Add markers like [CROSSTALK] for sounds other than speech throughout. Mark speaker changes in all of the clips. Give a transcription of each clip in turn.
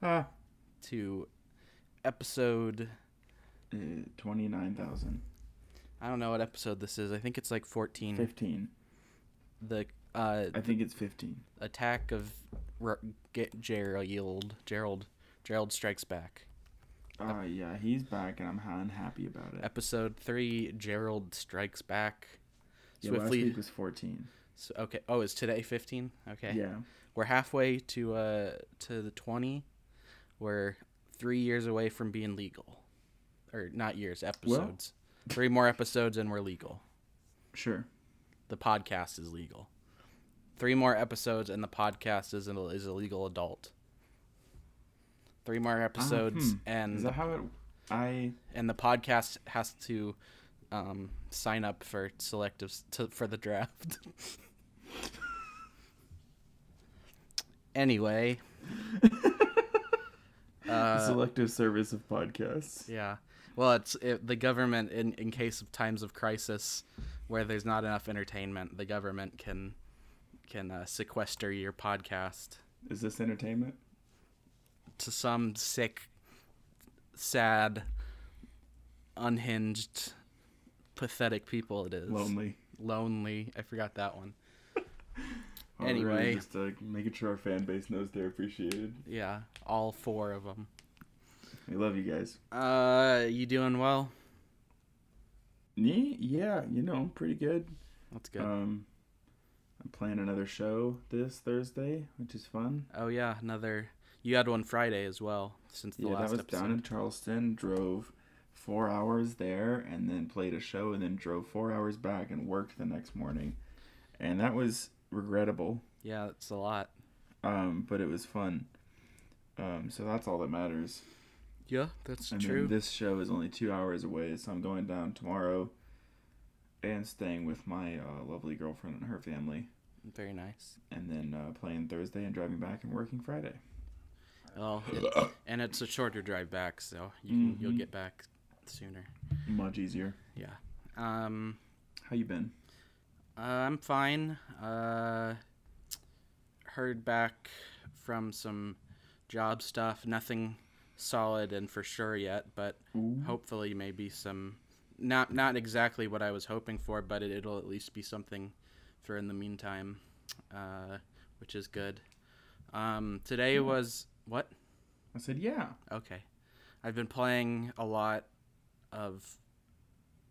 Speaker 1: back
Speaker 2: Ah.
Speaker 1: to episode.
Speaker 2: Uh, 29,000.
Speaker 1: I don't know what episode this is. I think it's like 14.
Speaker 2: 15.
Speaker 1: The uh,
Speaker 2: I think it's 15.
Speaker 1: attack of R- get Gerald. Gerald. Gerald strikes back.
Speaker 2: Uh, yeah, he's back and I'm ha- unhappy about it.
Speaker 1: Episode three. Gerald strikes back.
Speaker 2: Yeah, last
Speaker 1: Swiftly.
Speaker 2: week was 14.
Speaker 1: So, okay. Oh, is today 15? Okay.
Speaker 2: Yeah.
Speaker 1: We're halfway to uh to the 20. We're three years away from being legal, or not years, episodes. three more episodes and we're legal.
Speaker 2: Sure.
Speaker 1: The podcast is legal. Three more episodes and the podcast is an, is a legal adult. Three more episodes
Speaker 2: hmm.
Speaker 1: and
Speaker 2: Is that how it. I.
Speaker 1: and the podcast has to um, sign up for selective to, for the draft. [LAUGHS] anyway, [LAUGHS] uh,
Speaker 2: selective service of podcasts.
Speaker 1: yeah. Well, it's it, the government in in case of times of crisis where there's not enough entertainment, the government can can uh, sequester your podcast
Speaker 2: Is this entertainment?
Speaker 1: to some sick, sad, unhinged, pathetic people. It is
Speaker 2: Lonely.
Speaker 1: lonely. I forgot that one. [LAUGHS]
Speaker 2: Oh, really
Speaker 1: Anyway.
Speaker 2: just uh, making sure our fan base knows they're appreciated.
Speaker 1: Yeah, all four of them.
Speaker 2: We love you guys.
Speaker 1: Uh, you doing well?
Speaker 2: Me? Yeah, you know, pretty good.
Speaker 1: That's good.
Speaker 2: Um, I'm playing another show this Thursday, which is fun.
Speaker 1: oh yeah, another. You had one Friday as well since the
Speaker 2: yeah,
Speaker 1: last
Speaker 2: that was
Speaker 1: episode.
Speaker 2: down in Charleston. Drove four hours there, and then played a show, and then drove four hours back and worked the next morning, and that was regrettable.
Speaker 1: Yeah, it's a lot.
Speaker 2: Um, but it was fun. Um, so that's all that matters.
Speaker 1: Yeah, that's
Speaker 2: And
Speaker 1: true.
Speaker 2: this show is only two hours away, so I'm going down tomorrow, and staying with my uh, lovely girlfriend and her family,
Speaker 1: Very nice.
Speaker 2: and then uh, playing Thursday and driving back and working Friday. [COUGHS]
Speaker 1: It, and it's a shorter drive back, so you can, you'll get back sooner.
Speaker 2: Much easier.
Speaker 1: Yeah. Um.
Speaker 2: How you been?
Speaker 1: Uh, I'm fine. Uh, heard back from some job stuff. Nothing solid and for sure yet, but
Speaker 2: Ooh.
Speaker 1: hopefully maybe some. Not not exactly what I was hoping for, but it, it'll at least be something for in the meantime, uh, which is good. Um, today
Speaker 2: Hmm.
Speaker 1: was what?
Speaker 2: I said, yeah.
Speaker 1: Okay. I've been playing a lot of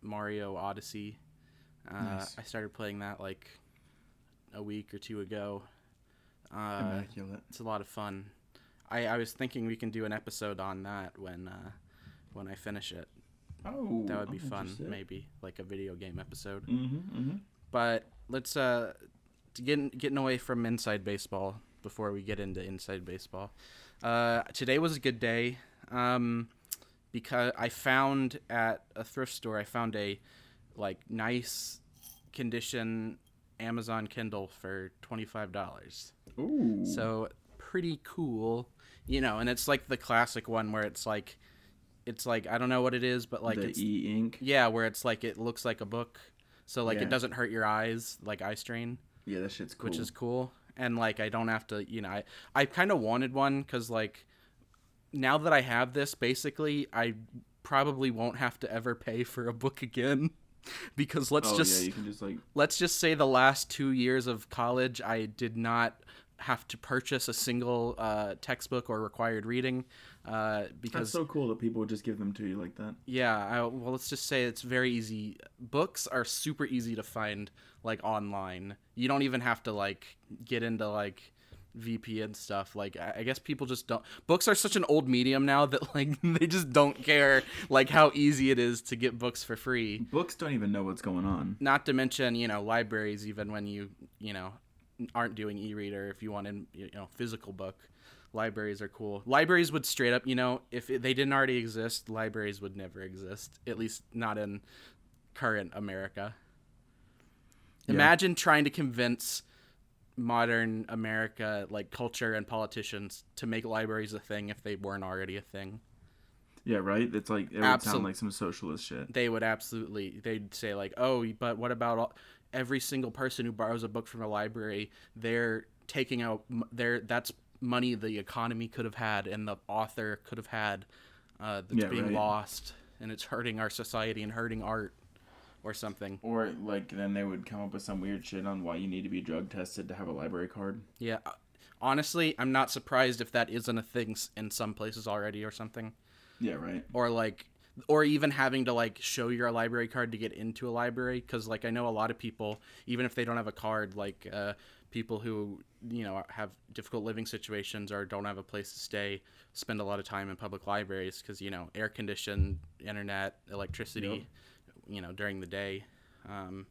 Speaker 1: Mario Odyssey. Uh,
Speaker 2: Nice.
Speaker 1: I started playing that like a week or two ago. Uh,
Speaker 2: Immaculate.
Speaker 1: it's a lot of fun. I, I was thinking we can do an episode on that when uh, when I finish it.
Speaker 2: Oh,
Speaker 1: That would be fun, maybe like a video game episode.
Speaker 2: Mm-hmm, mm-hmm.
Speaker 1: But let's uh, get getting away from inside baseball before we get into inside baseball. Uh, today was a good day um, because I found at a thrift store I found a like nice condition Amazon Kindle for twenty five dollars.
Speaker 2: Ooh.
Speaker 1: So pretty cool, you know. And it's like the classic one where it's like, it's like I don't know what it is, but like
Speaker 2: the
Speaker 1: it's
Speaker 2: e ink.
Speaker 1: yeah, where it's like it looks like a book, so like
Speaker 2: Yeah.
Speaker 1: it doesn't hurt your eyes, like eye strain,
Speaker 2: Yeah, that shit's cool.
Speaker 1: which is cool. And like I don't have to, you know, I I kind of wanted one because like now that I have this, basically I probably won't have to ever pay for a book again. Because let's
Speaker 2: oh
Speaker 1: just
Speaker 2: yeah, you can just like
Speaker 1: let's just say the last two years of college i did not have to purchase a single uh, textbook or required reading uh,
Speaker 2: That's so cool that people would just give them to you like that.
Speaker 1: yeah I, well let's just say it's very easy books are super easy to find like online you don't even have to like get into like vpn stuff like I, guess people just don't books are such an old medium now that [LAUGHS] like they just don't care like how easy it is to get books for free
Speaker 2: Books don't even know what's going on.
Speaker 1: not to mention you know libraries even when you you know aren't doing e-reader if you want a you know physical book libraries are cool libraries would straight up you know if they didn't already exist libraries would never exist at least not in current america
Speaker 2: Yeah.
Speaker 1: imagine trying to convince modern america like culture and politicians to make libraries a thing if they weren't already a thing
Speaker 2: Yeah, right. It's like it would
Speaker 1: Absol-
Speaker 2: sound like some socialist shit.
Speaker 1: they would absolutely they'd say like oh but what about all every single person who borrows a book from a library, they're taking out their that's money the economy could have had and the author could have had uh, that's
Speaker 2: Yeah,
Speaker 1: being
Speaker 2: right.
Speaker 1: lost, and it's hurting our society and hurting art or something.
Speaker 2: Or like then they would come up with some weird shit on why you need to be drug tested to have a library card.
Speaker 1: Yeah. uh, Honestly, I'm not surprised if that isn't a thing in some places already or something.
Speaker 2: Yeah, right.
Speaker 1: or like or even having to like show your library card to get into a library because like i know a lot of people even if they don't have a card like uh, people who you know have difficult living situations or don't have a place to stay spend a lot of time in public libraries because you know air conditioned internet electricity
Speaker 2: Yep.
Speaker 1: You know during the day um,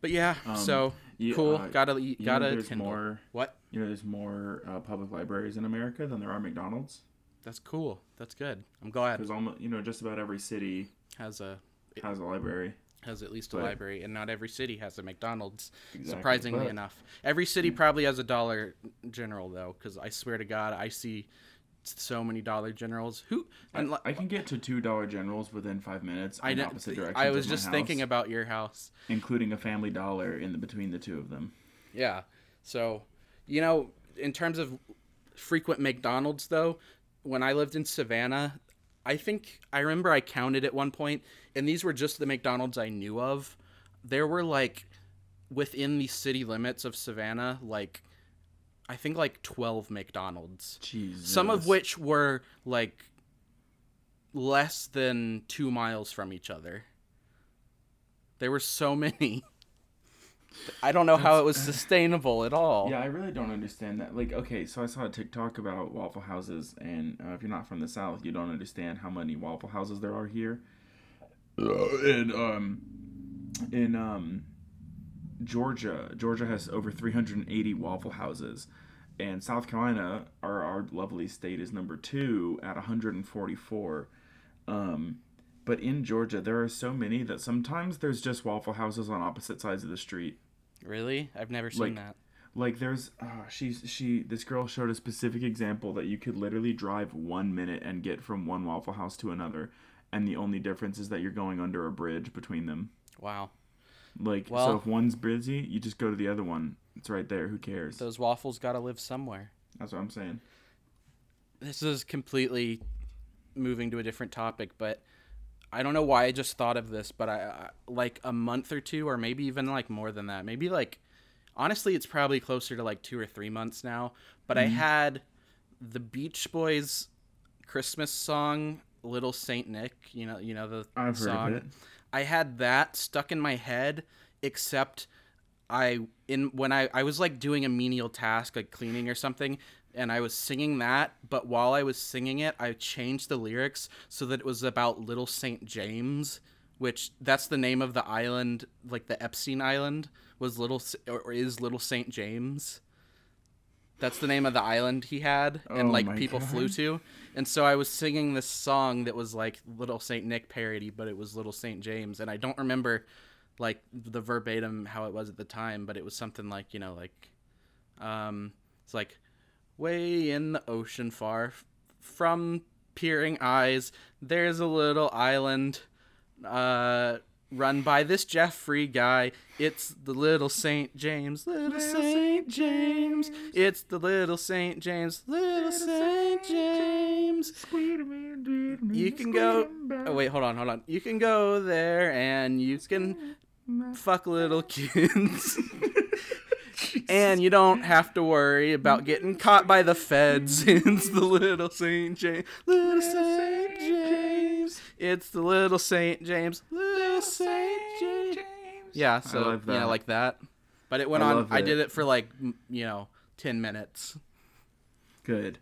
Speaker 1: but yeah
Speaker 2: Um,
Speaker 1: so
Speaker 2: you-
Speaker 1: cool
Speaker 2: uh,
Speaker 1: gotta you
Speaker 2: know
Speaker 1: gotta
Speaker 2: there's more.
Speaker 1: what
Speaker 2: You know, there's more uh, public libraries in America than there are McDonald's.
Speaker 1: that's cool that's good i'm glad
Speaker 2: Because almost, you know, just about every city
Speaker 1: has a
Speaker 2: has a library.
Speaker 1: has at least a
Speaker 2: But-
Speaker 1: library, and not every city has a McDonald's.
Speaker 2: Exactly,
Speaker 1: Surprisingly
Speaker 2: but-
Speaker 1: enough, every city probably has a Dollar General though, because I swear to God, I see so many Dollar Generals. Who and
Speaker 2: I, I can get to two Dollar Generals within five minutes.
Speaker 1: I,
Speaker 2: opposite directions.
Speaker 1: I was just thinking about your house.
Speaker 2: including a Family Dollar in the between the two of them.
Speaker 1: Yeah. So, you know, in terms of frequent McDonald's though, when I lived in Savannah, I think I remember I counted at one point and these were just the McDonald's I knew of. There were like within the city limits of Savannah, like I think like 12 McDonald's.
Speaker 2: Jesus.
Speaker 1: Some of which were like less than 2 miles from each other. There were so many. [LAUGHS] I don't know how it was sustainable at all.
Speaker 2: Yeah, I really don't understand that. Like, okay, so I saw a TikTok about Waffle Houses, and uh, if you're not from the South, you don't understand how many Waffle Houses there are here. and um, in um, Georgia, Georgia has over 380 Waffle Houses, and South Carolina, our our lovely state, is number two at 144. Um, but in Georgia, there are so many that sometimes there's just Waffle Houses on opposite sides of the street
Speaker 1: Really? I've never seen
Speaker 2: Like,
Speaker 1: that.
Speaker 2: like there's uh, she's she this girl showed a specific example that you could literally drive one minute and get from one waffle house to another and the only difference is that you're going under a bridge between them
Speaker 1: Wow.
Speaker 2: like so if one's busy you just go to the other one it's right there who cares
Speaker 1: Those waffles got to live somewhere.
Speaker 2: that's what i'm saying
Speaker 1: This is completely moving to a different topic, but I don't know why I just thought of this, but I, like a month or two or maybe even like more than that. Maybe like honestly it's probably closer to like 2 or 3 months now, but I mm-hmm. had the Beach Boys Christmas song Little Saint Nick, you know, you know the
Speaker 2: i've heard
Speaker 1: song.
Speaker 2: of it
Speaker 1: I had that stuck in my head, except I in when I I was like doing a menial task like cleaning or something, and I was singing that. But while I was singing it, I changed the lyrics so that it was about Little Saint James, which that's the name of the island, like the Epstein Island was Little or is Little Saint James. That's the name of the island he had, and
Speaker 2: Oh
Speaker 1: like people flew to. And so I was singing this song that was like Little Saint Nick parody, but it was Little Saint James, and I don't remember like the verbatim how it was at the time, but it was something like you know like, um, it's like, way in the ocean far f- from peering eyes, there's a little island, uh. Run by this Jeffrey guy. It's the little Saint James, little Saint James. It's the little Saint James, little Saint James. You can go. Oh wait, hold on, hold on. You can go there and you can fuck little kids. [LAUGHS] and you don't have to worry about getting caught by the feds. [LAUGHS] It's the little Saint James, little Saint James. It's the little Saint James, little Saint James. Yeah, so
Speaker 2: love
Speaker 1: you know, like that. But it went
Speaker 2: I
Speaker 1: on.
Speaker 2: love
Speaker 1: I
Speaker 2: it.
Speaker 1: did it for like you know ten minutes.
Speaker 2: good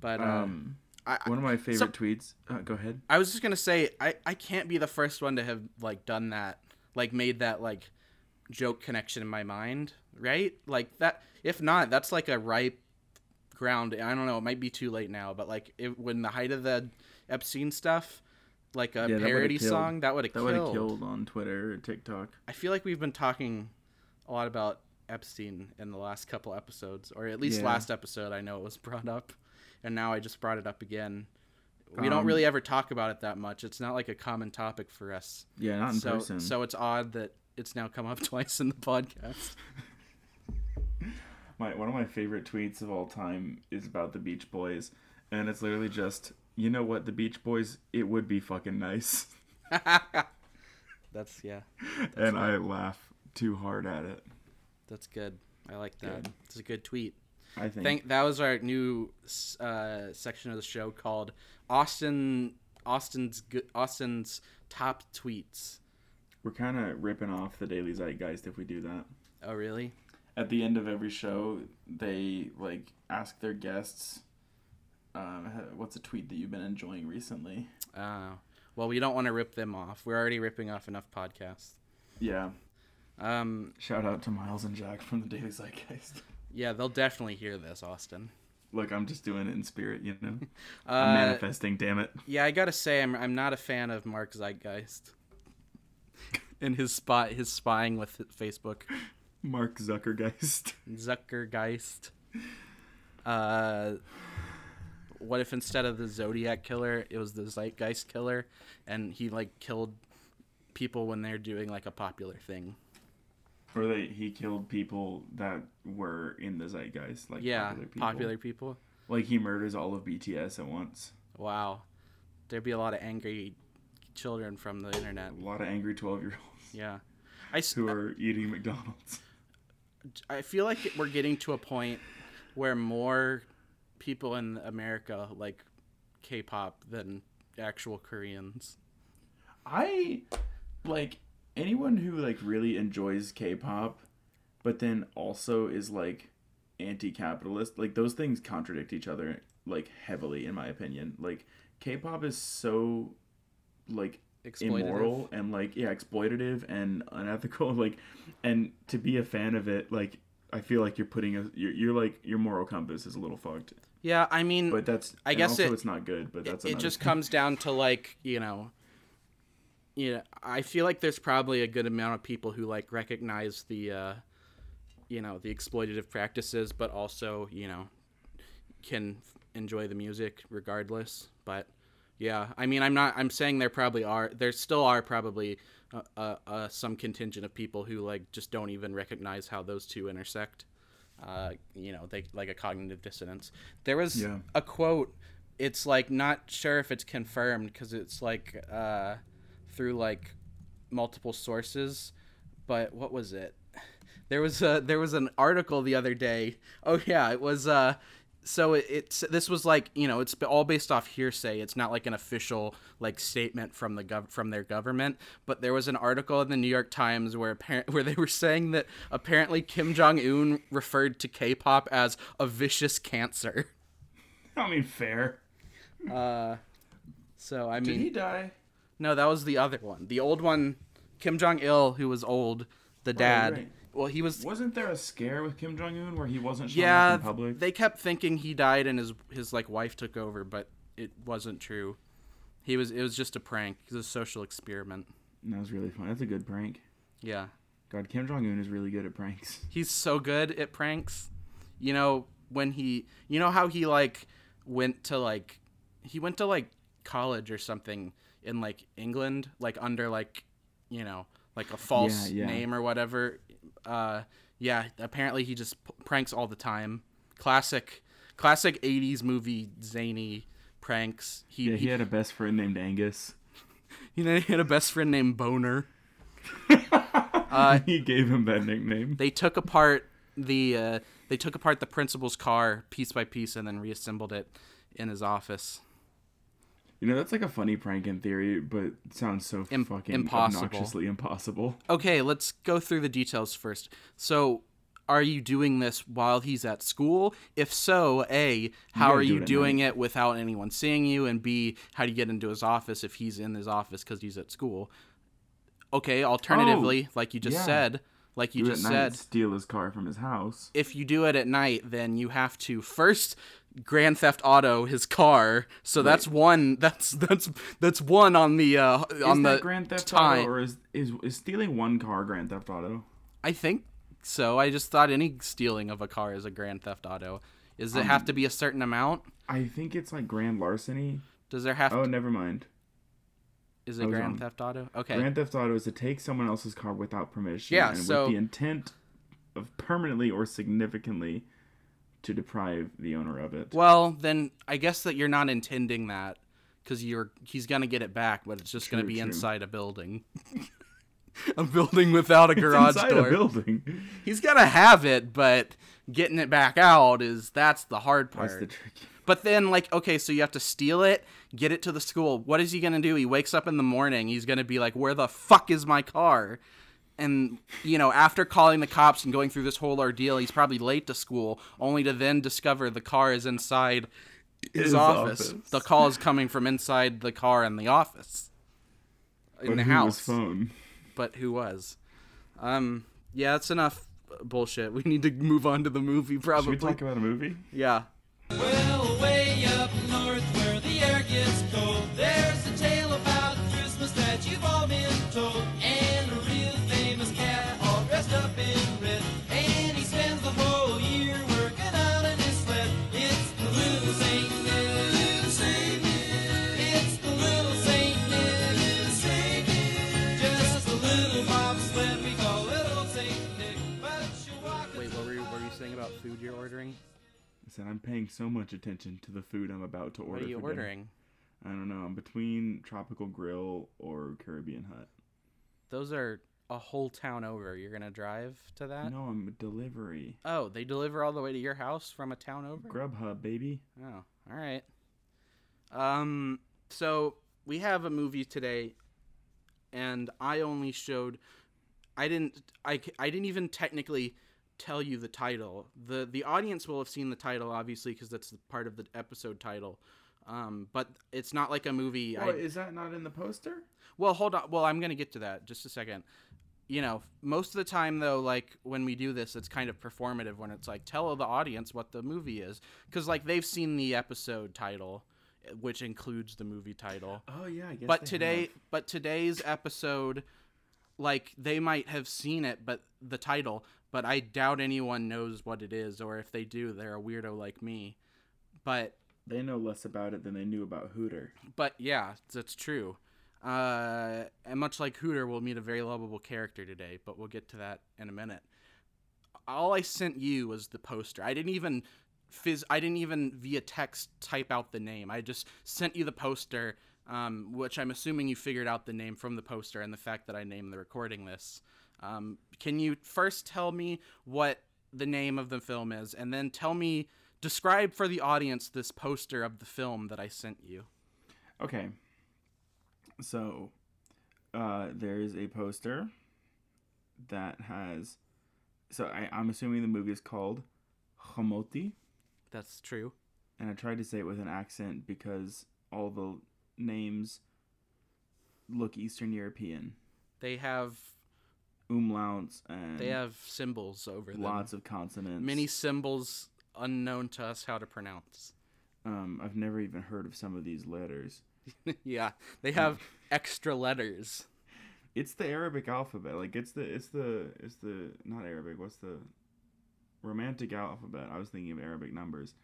Speaker 1: But uh,
Speaker 2: um
Speaker 1: I, I-
Speaker 2: one of my favorite tweets uh, go ahead
Speaker 1: I was just gonna say I I can't be the first one to have like done that, like made that like joke connection in my mind, right? Like that. If not, that's like a ripe ground. I don't know. It might be too late now, but like it, when the height of the Epstein stuff, like a
Speaker 2: Yeah,
Speaker 1: parody
Speaker 2: killed.
Speaker 1: song, that would have
Speaker 2: that
Speaker 1: killed.
Speaker 2: killed on twitter or tiktok
Speaker 1: I feel like we've been talking a lot about Epstein in the last couple episodes, or at least
Speaker 2: Yeah.
Speaker 1: last episode. I know it was brought up, and now I just brought it up again. We don't
Speaker 2: Um,
Speaker 1: really ever talk about it that much. It's not like a common topic for us.
Speaker 2: yeah not in
Speaker 1: so,
Speaker 2: person
Speaker 1: so it's odd that it's now come up [LAUGHS] twice in the podcast. [LAUGHS]
Speaker 2: My one of my favorite tweets of all time is about the Beach Boys, and it's literally just, you know what, the Beach Boys, it would be fucking nice, [LAUGHS]
Speaker 1: That's yeah.
Speaker 2: and I laugh too hard at it.
Speaker 1: That's good. I like that.
Speaker 2: Good.
Speaker 1: It's a good tweet.
Speaker 2: I think.
Speaker 1: Thank that was our new uh, section of the show called Austin Austin's Austin's top tweets.
Speaker 2: We're kind of ripping off the Daily Zeitgeist if we do that.
Speaker 1: Oh really?
Speaker 2: At the end of every show, they like ask their guests, um, "What's a tweet that you've been enjoying recently?"
Speaker 1: Uh, well, we don't want to rip them off. We're already ripping off enough podcasts.
Speaker 2: Yeah.
Speaker 1: Um,
Speaker 2: Shout out to Miles and Jack from the Daily Zeitgeist.
Speaker 1: yeah, they'll definitely hear this, Austin.
Speaker 2: Look, I'm just doing it in spirit, you know. [LAUGHS]
Speaker 1: Uh,
Speaker 2: I'm manifesting. Damn it.
Speaker 1: Yeah, I gotta say, I'm I'm not a fan of Mark Zeitgeist [LAUGHS] and his spot his spying with Facebook.
Speaker 2: Mark Zuckergeist.
Speaker 1: Zuckergeist. Uh, what if instead of the Zodiac killer, it was the Zeitgeist killer, and he like killed people when they're doing like a popular thing?
Speaker 2: Or they he killed people that were in the zeitgeist, like
Speaker 1: yeah,
Speaker 2: popular people.
Speaker 1: popular people.
Speaker 2: Like he murders all of BTS at once.
Speaker 1: Wow, there'd be a lot of angry children from the internet.
Speaker 2: A lot of angry twelve year olds [LAUGHS]
Speaker 1: Yeah, I,
Speaker 2: who are eating McDonald's.
Speaker 1: I feel like we're getting to a point where more people in America like K-pop than actual Koreans.
Speaker 2: I like anyone who like really enjoys K-pop, but then also is like anti-capitalist. Like those things contradict each other like heavily, in my opinion. Like K-pop is so like immoral and like yeah exploitative and unethical [LAUGHS] like and to be a fan of it like i feel like you're putting a you're, you're like your moral compass is a little fucked
Speaker 1: Yeah, I mean,
Speaker 2: but that's
Speaker 1: I guess it-
Speaker 2: it's not good but that's
Speaker 1: it just
Speaker 2: thing.
Speaker 1: comes down to like you know you know i feel like there's probably a good amount of people who like recognize the uh you know the exploitative practices but also you know can f- enjoy the music regardless but yeah i mean i'm not i'm saying there probably are there still are probably uh, uh, uh, some contingent of people who like just don't even recognize how those two intersect uh, you know, they like a cognitive dissonance. There was
Speaker 2: Yeah.
Speaker 1: a quote. It's like not sure if it's confirmed because it's like uh, through like multiple sources, but what was it? There was a there was an article the other day. Oh yeah, it was. Uh, so it, it's this was like you know it's all based off hearsay. It's not like an official like statement from the gov- from their government. But there was an article in the New York Times where apparent where they were saying that apparently Kim Jong Un referred to K-pop as a vicious cancer.
Speaker 2: i mean fair
Speaker 1: Uh, so I mean did
Speaker 2: he die
Speaker 1: no, that was the other one. The old one, Kim Jong Il, who was old, the dad.
Speaker 2: right.
Speaker 1: Well, he was.
Speaker 2: wasn't there a scare with kim jong-un where he wasn't showing
Speaker 1: Yeah,
Speaker 2: up in public
Speaker 1: they kept thinking he died and his his like wife took over, but it wasn't true. He was. It was just a prank. It was a social experiment.
Speaker 2: that was really fun that's a good prank
Speaker 1: Yeah,
Speaker 2: god kim jong-un is really good at pranks [LAUGHS]
Speaker 1: he's so good at pranks. You know when he. You know how he like went to like he went to like college or something in like England, like under like you know like a false
Speaker 2: Yeah, yeah.
Speaker 1: name or whatever. Uh, yeah. Apparently he just p- pranks all the time. Classic, classic '80s movie zany pranks. He
Speaker 2: yeah
Speaker 1: he,
Speaker 2: he had a best friend named angus [LAUGHS]
Speaker 1: you know, he had a best friend named Boner. [LAUGHS]
Speaker 2: he gave him that nickname
Speaker 1: They took apart the uh, they took apart the principal's car piece by piece and then reassembled it in his office.
Speaker 2: You know, that's like a funny prank in theory, but sounds so
Speaker 1: Im-
Speaker 2: fucking
Speaker 1: impossible.
Speaker 2: obnoxiously impossible.
Speaker 1: Okay, let's go through the details first. So, are you doing this while he's at school? If so, A, how are
Speaker 2: do
Speaker 1: you
Speaker 2: it
Speaker 1: doing it without anyone seeing you? And B, how do you get into his office if he's in his office because he's at school? Okay, alternatively, oh, like you just
Speaker 2: yeah.
Speaker 1: said, like you
Speaker 2: Do
Speaker 1: just said,
Speaker 2: steal his car from his house.
Speaker 1: if you do it at night, then you have to first Grand Theft Auto his car. So that's one. [LAUGHS] That's that's that's one on the uh,
Speaker 2: Is
Speaker 1: on
Speaker 2: that
Speaker 1: the
Speaker 2: Grand Theft
Speaker 1: time.
Speaker 2: Auto, or is, is is stealing one car Grand Theft Auto?
Speaker 1: I think so. I just thought any stealing of a car is a Grand Theft Auto. Does it have to be a certain amount?
Speaker 2: I think it's like grand larceny.
Speaker 1: Does there have
Speaker 2: Oh,
Speaker 1: to,
Speaker 2: never mind.
Speaker 1: Is it Grand
Speaker 2: wrong.
Speaker 1: Theft Auto? Okay.
Speaker 2: Grand Theft Auto is to take someone else's car without permission.
Speaker 1: Yeah,
Speaker 2: and
Speaker 1: so-
Speaker 2: with the intent of permanently or significantly to deprive the owner of it.
Speaker 1: Well, then I guess that you're not intending that because you're he's gonna get it back, but it's just gonna be
Speaker 2: true.
Speaker 1: inside a building. [LAUGHS] a building without a garage
Speaker 2: Inside
Speaker 1: door.
Speaker 2: a building.
Speaker 1: He's gonna have it, but getting it back out is that's the hard part.
Speaker 2: That's the tricky.
Speaker 1: But then, like, okay, so you have to steal it, get it to the school. What is he gonna do? He wakes up in the morning. He's gonna be like, "Where the fuck is my car?" And you know, after calling the cops and going through this whole ordeal, he's probably late to school, only to then discover the car is inside his,
Speaker 2: His
Speaker 1: office.
Speaker 2: office.
Speaker 1: The call is coming from inside the car in the office, in
Speaker 2: But
Speaker 1: the house.
Speaker 2: phone?
Speaker 1: But who was? Um, yeah, that's enough bullshit. We need to move on to the movie,
Speaker 2: Should
Speaker 1: probably.
Speaker 2: we talk about a movie?
Speaker 1: yeah.
Speaker 2: I said I'm paying so much attention to the food I'm about to order.
Speaker 1: What are you
Speaker 2: for dinner.
Speaker 1: ordering?
Speaker 2: I don't know. I'm between Tropical Grill or Caribbean Hut.
Speaker 1: Those are a whole town over. You're gonna drive to that?
Speaker 2: No, I'm a delivery.
Speaker 1: Oh, they deliver all the way to your house from a town over?
Speaker 2: Grubhub, baby.
Speaker 1: Oh, all right. Um, so we have a movie today, and I only showed. I didn't. I I didn't even technically tell you the title. the The audience will have seen the title, obviously, because that's the part of the episode title. Um, but it's not like a movie. I,
Speaker 2: is that not in the poster?
Speaker 1: Well, hold on. Well, I'm gonna get to that just a second. You know, most of the time though, like when we do this, it's kind of performative when it's like tell the audience what the movie is, because like they've seen the episode title, which includes the movie title.
Speaker 2: Oh yeah, I guess.
Speaker 1: But today,
Speaker 2: have.
Speaker 1: but today's episode, like they might have seen it, but the title, but I doubt anyone knows what it is, or if they do, they're a weirdo like me. But
Speaker 2: they know less about it than they knew about Hooter.
Speaker 1: but yeah, that's true. Uh, and much like Hooter, we'll meet a very lovable character today, but we'll get to that in a minute. All I sent you was the poster. I didn't even phys- I didn't even via text type out the name. I just sent you the poster, um, which I'm assuming you figured out the name from the poster and the fact that I named the recording this. Um, can you first tell me what the name of the film is, and then tell me describe for the audience this poster of the film that I sent you?
Speaker 2: Okay. So, uh, there is a poster that has. So I, I'm assuming the movie is called Hamoti,
Speaker 1: That's true.
Speaker 2: and I tried to say it with an accent because all the names look Eastern European,
Speaker 1: They have
Speaker 2: umlauts and
Speaker 1: they have symbols over them.
Speaker 2: lots of consonants.
Speaker 1: Many symbols unknown to us how to pronounce.
Speaker 2: Um, I've never even heard of some of these letters. [LAUGHS]
Speaker 1: yeah, they have [LAUGHS] extra letters.
Speaker 2: It's the Arabic alphabet. Like it's the it's the it's the not Arabic. What's the romantic alphabet? I was thinking of Arabic numbers.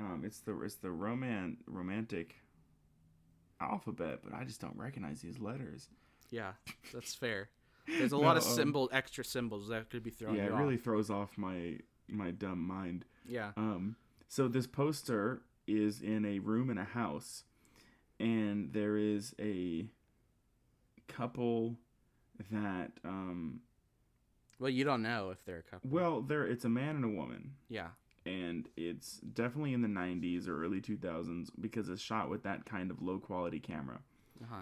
Speaker 2: Um, it's the it's the roman romantic alphabet, but I just don't recognize these letters.
Speaker 1: Yeah, that's fair. There's a lot of
Speaker 2: No, um,
Speaker 1: symbol, extra symbols that could be thrown.
Speaker 2: yeah, it
Speaker 1: off.
Speaker 2: really throws off my my dumb mind.
Speaker 1: Yeah.
Speaker 2: Um, so this poster is in a room in a house, and there is a couple that um
Speaker 1: Well, you don't know if they're a couple.
Speaker 2: well there it's a man and a woman
Speaker 1: Yeah.
Speaker 2: and it's definitely in the 90s or early 2000s because it's shot with that kind of low quality camera
Speaker 1: Uh huh.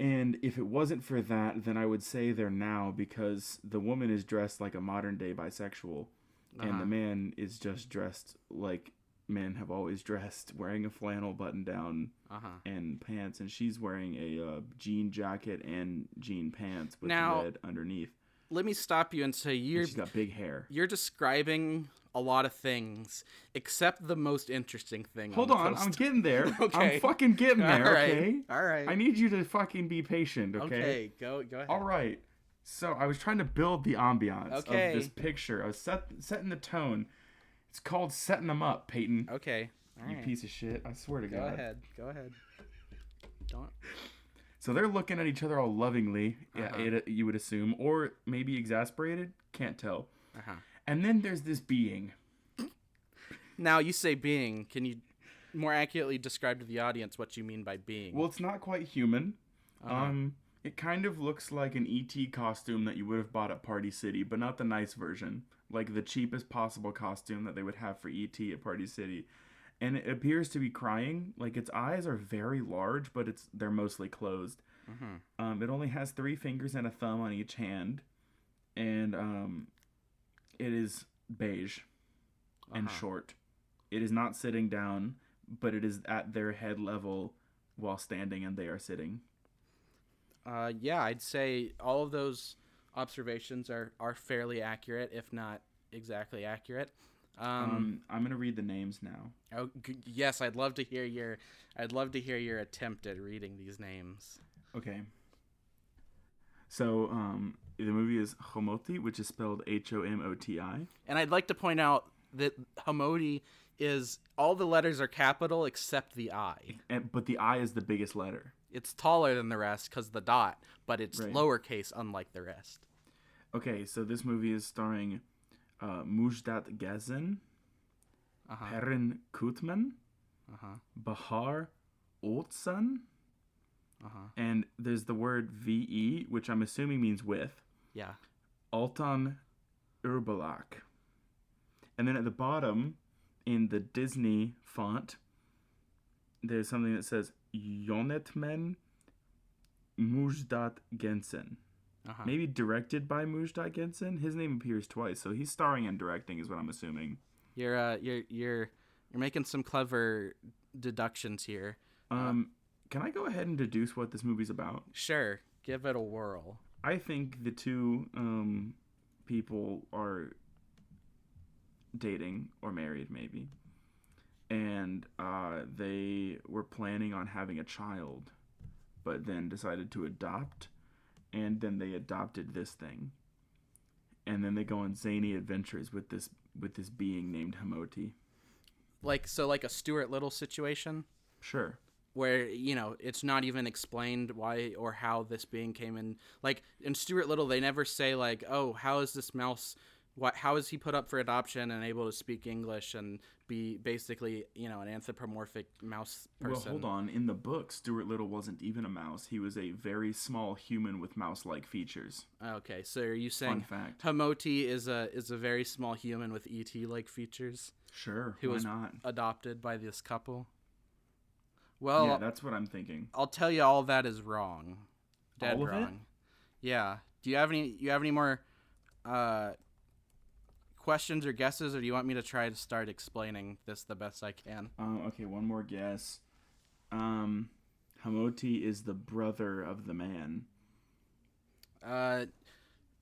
Speaker 2: And if it wasn't for that then i would say they're now because the woman is dressed like a modern day bisexual and
Speaker 1: Uh-huh.
Speaker 2: the man is just dressed like men have always dressed [LAUGHS] wearing a flannel button down
Speaker 1: Uh huh.
Speaker 2: and pants and she's wearing a uh, jean jacket and jean pants with
Speaker 1: Now-
Speaker 2: red underneath
Speaker 1: Let me stop you and say you're
Speaker 2: she's got big hair
Speaker 1: you're describing a lot of things except the most interesting thing.
Speaker 2: hold
Speaker 1: the
Speaker 2: on i'm getting there [LAUGHS]
Speaker 1: Okay.
Speaker 2: i'm fucking getting [LAUGHS] there
Speaker 1: All right.
Speaker 2: okay
Speaker 1: All right.
Speaker 2: i need you to fucking be patient okay,
Speaker 1: okay. Go. Go ahead.
Speaker 2: all right so i was trying to build the ambiance
Speaker 1: Okay.
Speaker 2: of this picture i was set, setting the tone it's called setting them up peyton
Speaker 1: Okay. All
Speaker 2: you
Speaker 1: right.
Speaker 2: piece of shit i swear to
Speaker 1: Go
Speaker 2: god Go
Speaker 1: ahead. Go ahead. Don't.
Speaker 2: So they're looking at each other all lovingly, yeah,
Speaker 1: Uh-huh.
Speaker 2: it, you would assume, or maybe exasperated. Can't tell.
Speaker 1: Uh-huh.
Speaker 2: And then there's this being.
Speaker 1: Now you say being. Can you more accurately describe to the audience what you mean by being?
Speaker 2: Well, it's not quite human.
Speaker 1: Uh-huh.
Speaker 2: Um, it kind of looks like an ET costume that you would have bought at Party City, but not the nice version, like the cheapest possible costume that they would have for ET at Party City. And it appears to be crying. Like its eyes are very large, but it's they're mostly closed.
Speaker 1: Mhm.
Speaker 2: Um, it only has three fingers and a thumb on each hand, and um, it is beige and
Speaker 1: Uh-huh.
Speaker 2: short. It is not sitting down, but it is at their head level while standing, and they are sitting.
Speaker 1: Uh, yeah, I'd say all of those observations are, are fairly accurate, if not exactly accurate. Um,
Speaker 2: Um, I'm gonna read the names now.
Speaker 1: oh, g- yes, I'd love to hear your I'd love to hear your attempt at reading these names.
Speaker 2: Okay. So, um, the movie is Homoti, which is spelled H O M O T I.
Speaker 1: And I'd like to point out that Homoti is all the letters are capital except the I.
Speaker 2: And but the I is the biggest letter.
Speaker 1: It's taller than the rest because the dot, but it's
Speaker 2: Right.
Speaker 1: lowercase unlike the rest.
Speaker 2: Okay, so this movie is starring uh, Mujdat Gazin,
Speaker 1: Uh-huh.
Speaker 2: Perrin Kutman,
Speaker 1: Uh-huh.
Speaker 2: Bahar Oltsan,
Speaker 1: Uh-huh.
Speaker 2: and there's the word VE, which I'm assuming means with,
Speaker 1: Yeah.
Speaker 2: Altan Urbalak. And then at the bottom, in the Disney font, there's something that says Jonetmen Mujdat Gensen.
Speaker 1: Uh-huh.
Speaker 2: Maybe directed by Mujdat Gensen. His name appears twice, so he's starring and directing, is what I'm assuming.
Speaker 1: You're uh you're you're you're making some clever deductions here.
Speaker 2: Um, can I go ahead and deduce what this movie's about?
Speaker 1: Sure, give it a whirl.
Speaker 2: I think the two um, people are dating or married, maybe, and uh, they were planning on having a child, but then decided to adopt, and then they adopted this thing, and then they go on zany adventures with this with this being named Hamoti.
Speaker 1: Like so like a Stuart Little situation
Speaker 2: Sure.
Speaker 1: where you know it's not even explained why or how this being came in like in Stuart Little they never say like oh how is this mouse what how is he put up for adoption and able to speak English and be basically you know an anthropomorphic mouse person
Speaker 2: Well, hold on. In the book, Stuart Little wasn't even a mouse. He was a very small human with mouse-like features.
Speaker 1: okay so are you saying
Speaker 2: fact.
Speaker 1: Hamoti is a is a very small human with ET like features
Speaker 2: Sure,
Speaker 1: who
Speaker 2: why
Speaker 1: was
Speaker 2: not?
Speaker 1: adopted by this couple well
Speaker 2: yeah, that's what I'm thinking.
Speaker 1: I'll tell you all that is wrong. Dead
Speaker 2: All of it?
Speaker 1: wrong. Yeah. Do you have any you have any more uh questions or guesses or do you want me to try to start explaining this the best I can?
Speaker 2: Um, okay, one more guess. Um, Hamoti is the brother of the man.
Speaker 1: Uh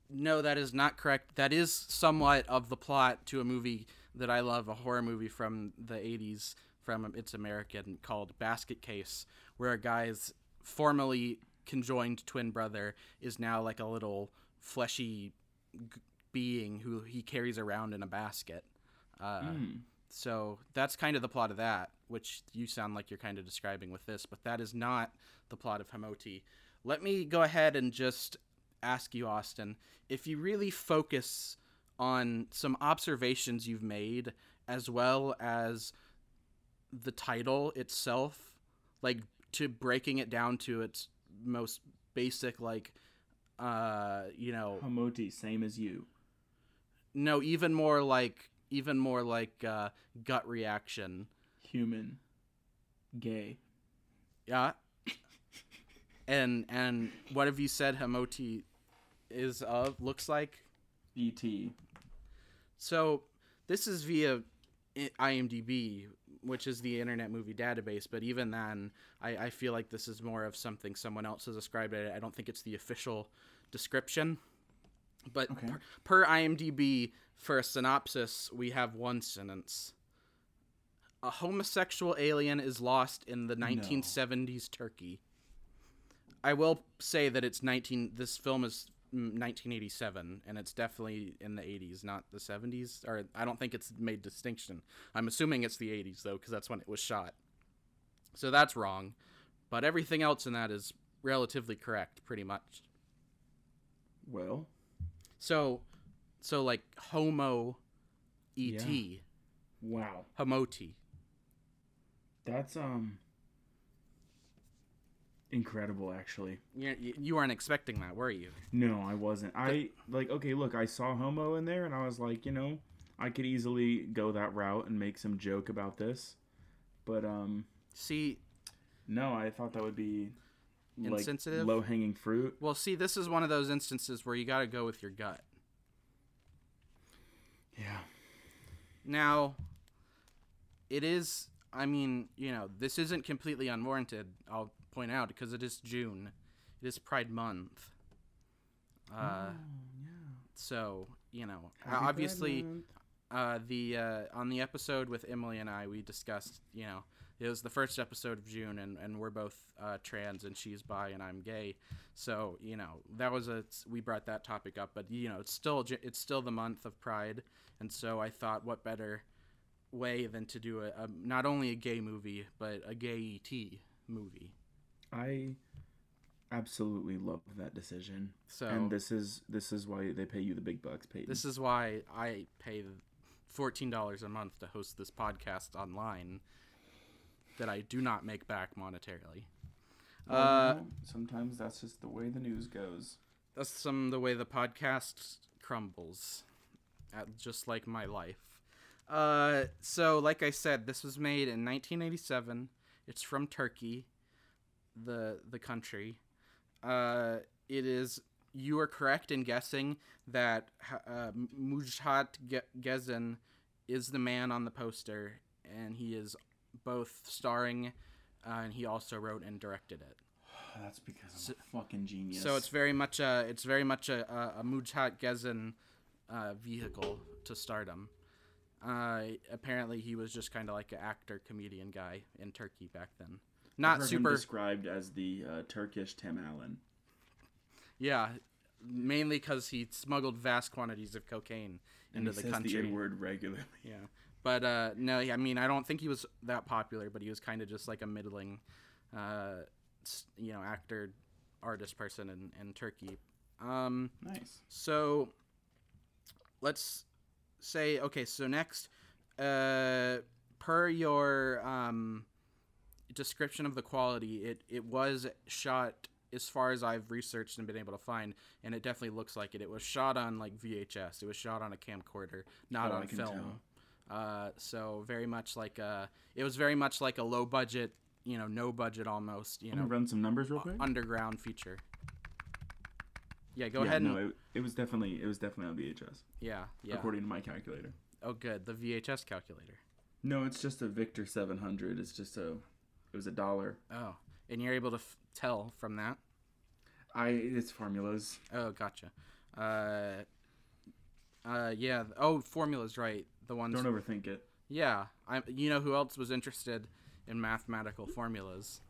Speaker 1: no, that is not correct. That is somewhat of the plot to a movie that I love, a horror movie from the 80s from It's American called Basket Case, where a guy's formerly conjoined twin brother is now like a little fleshy being who he carries around in a basket. Uh,
Speaker 2: Mm.
Speaker 1: So that's kind of the plot of that, which you sound like you're kind of describing with this, but that is not the plot of Hamoti. Let me go ahead and just ask you, Austin, if you really focus on some observations you've made as well as the title itself, like to breaking it down to its most basic, like, uh, you know,
Speaker 2: Hamoti, same as you.
Speaker 1: No, even more like, even more like uh, gut reaction.
Speaker 2: Human. Gay.
Speaker 1: Yeah. and and what have you said Hamoti is of looks like?
Speaker 2: E.T.
Speaker 1: So this is via IMDb, which is the Internet Movie Database. But even then, I, I feel like this is more of something someone else has ascribed it. I don't think it's the official description. But
Speaker 2: Okay.
Speaker 1: per, per IMDb, for a synopsis, we have one sentence. A homosexual alien is lost in the 1970s Turkey. I will say that it's 19. This film is mm, 1987, and it's definitely in the 80s, not the 70s. Or I don't think it's made distinction. I'm assuming it's the 80s though, because that's when it was shot. So that's wrong. But everything else in that is relatively correct, pretty much.
Speaker 2: Well,
Speaker 1: So, so like Homo, et,
Speaker 2: Yeah. wow.
Speaker 1: Homoti.
Speaker 2: That's um incredible actually.
Speaker 1: You, you weren't expecting that, were you?
Speaker 2: No, I wasn't. I like okay, look, I saw homo in there and I was like, you know, I could easily go that route and make some joke about this. But um
Speaker 1: See,
Speaker 2: no, I thought that would be like
Speaker 1: Insensitive?
Speaker 2: low hanging fruit.
Speaker 1: well, see, this is one of those instances where you got to go with your gut.
Speaker 2: Yeah.
Speaker 1: Now, it is. I mean, you know, this isn't completely unwarranted. I'll point out because it is June. It is Pride Month. Uh, So you know, obviously, uh, the uh, on the episode with Emily and I, we discussed. You know, it was the first episode of June, and, and we're both uh, trans, and she's bi, and I'm gay. So you know, that was a we brought that topic up, but you know, it's still it's still the month of Pride, and so I thought, what better way than to do a, a not only a gay movie, but a gay ET movie.
Speaker 2: I absolutely love that decision.
Speaker 1: So
Speaker 2: and this is this is why they pay you the big bucks, Peyton.
Speaker 1: This is why I pay fourteen dollars a month to host this podcast online that I do not make back monetarily.
Speaker 2: Well,
Speaker 1: Uh,
Speaker 2: sometimes that's just the way the news goes.
Speaker 1: that's some the way the podcast crumbles, at, just like my life. Uh, so like I said, this was made in 1987. It's from Turkey, the the country. Uh, it is. You are correct in guessing that uh, Mujhat Ge- Gezen is the man on the poster, and he is both starring, uh, and he also wrote and directed it.
Speaker 2: That's because I'm a fucking genius.
Speaker 1: So it's very much a it's very much a a, a Mujhat Gezen uh, vehicle to stardom. Uh, apparently, he was just kind of like an actor comedian guy in Turkey back then. Not super,
Speaker 2: described as the uh, Turkish Tim Allen.
Speaker 1: yeah. Mainly because he smuggled vast quantities of cocaine
Speaker 2: And
Speaker 1: into
Speaker 2: he
Speaker 1: the
Speaker 2: says
Speaker 1: country.
Speaker 2: the N word regularly.
Speaker 1: Yeah, but uh, no, I mean, I don't think he was that popular, but he was kind of just like a middling, uh, you know, actor, artist person in, in Turkey. Um,
Speaker 2: Nice.
Speaker 1: So let's say okay. So next, uh, per your um, description of the quality, it it was shot as far as I've researched and been able to find, and it definitely looks like it. It was shot on like VHS. It was shot on a camcorder, not
Speaker 2: Oh,
Speaker 1: on film. Uh, so very much like uh, it was very much like a low budget, you know, no budget almost, you know,
Speaker 2: run some numbers real quick.
Speaker 1: underground feature. Yeah, go
Speaker 2: yeah,
Speaker 1: ahead and
Speaker 2: no, it, it was definitely it was definitely on VHS
Speaker 1: yeah, yeah.
Speaker 2: according to my calculator.
Speaker 1: Oh, good. The VHS calculator.
Speaker 2: No, it's just a Victor 700. It's just a it was a dollar.
Speaker 1: Oh, and you're able to f- tell from that.
Speaker 2: I it's formulas.
Speaker 1: Oh, gotcha. Uh, uh, yeah. Oh, formula's right. The ones.
Speaker 2: Don't overthink it.
Speaker 1: Yeah. I. You know who else was interested in mathematical formulas?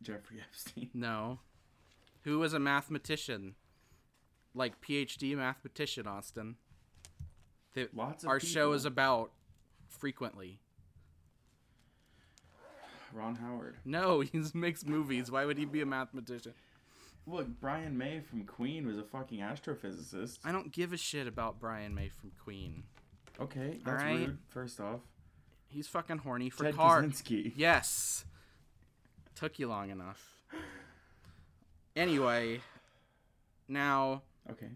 Speaker 2: Jeffrey Epstein. [LAUGHS]
Speaker 1: No. Who was a mathematician? Like PhD mathematician, Austin. That
Speaker 2: Lots of
Speaker 1: our show is about frequently.
Speaker 2: Ron Howard.
Speaker 1: No, [LAUGHS] he makes movies. Why would he be a mathematician?
Speaker 2: Look, Brian May from Queen was a fucking astrophysicist.
Speaker 1: I don't give a shit about Brian May from Queen.
Speaker 2: Okay, that's
Speaker 1: Alright.
Speaker 2: rude. First off,
Speaker 1: He's fucking horny for
Speaker 2: Ted
Speaker 1: car.
Speaker 2: Kaczynski.
Speaker 1: Yes. Took you long enough. Anyway, now
Speaker 2: Okay.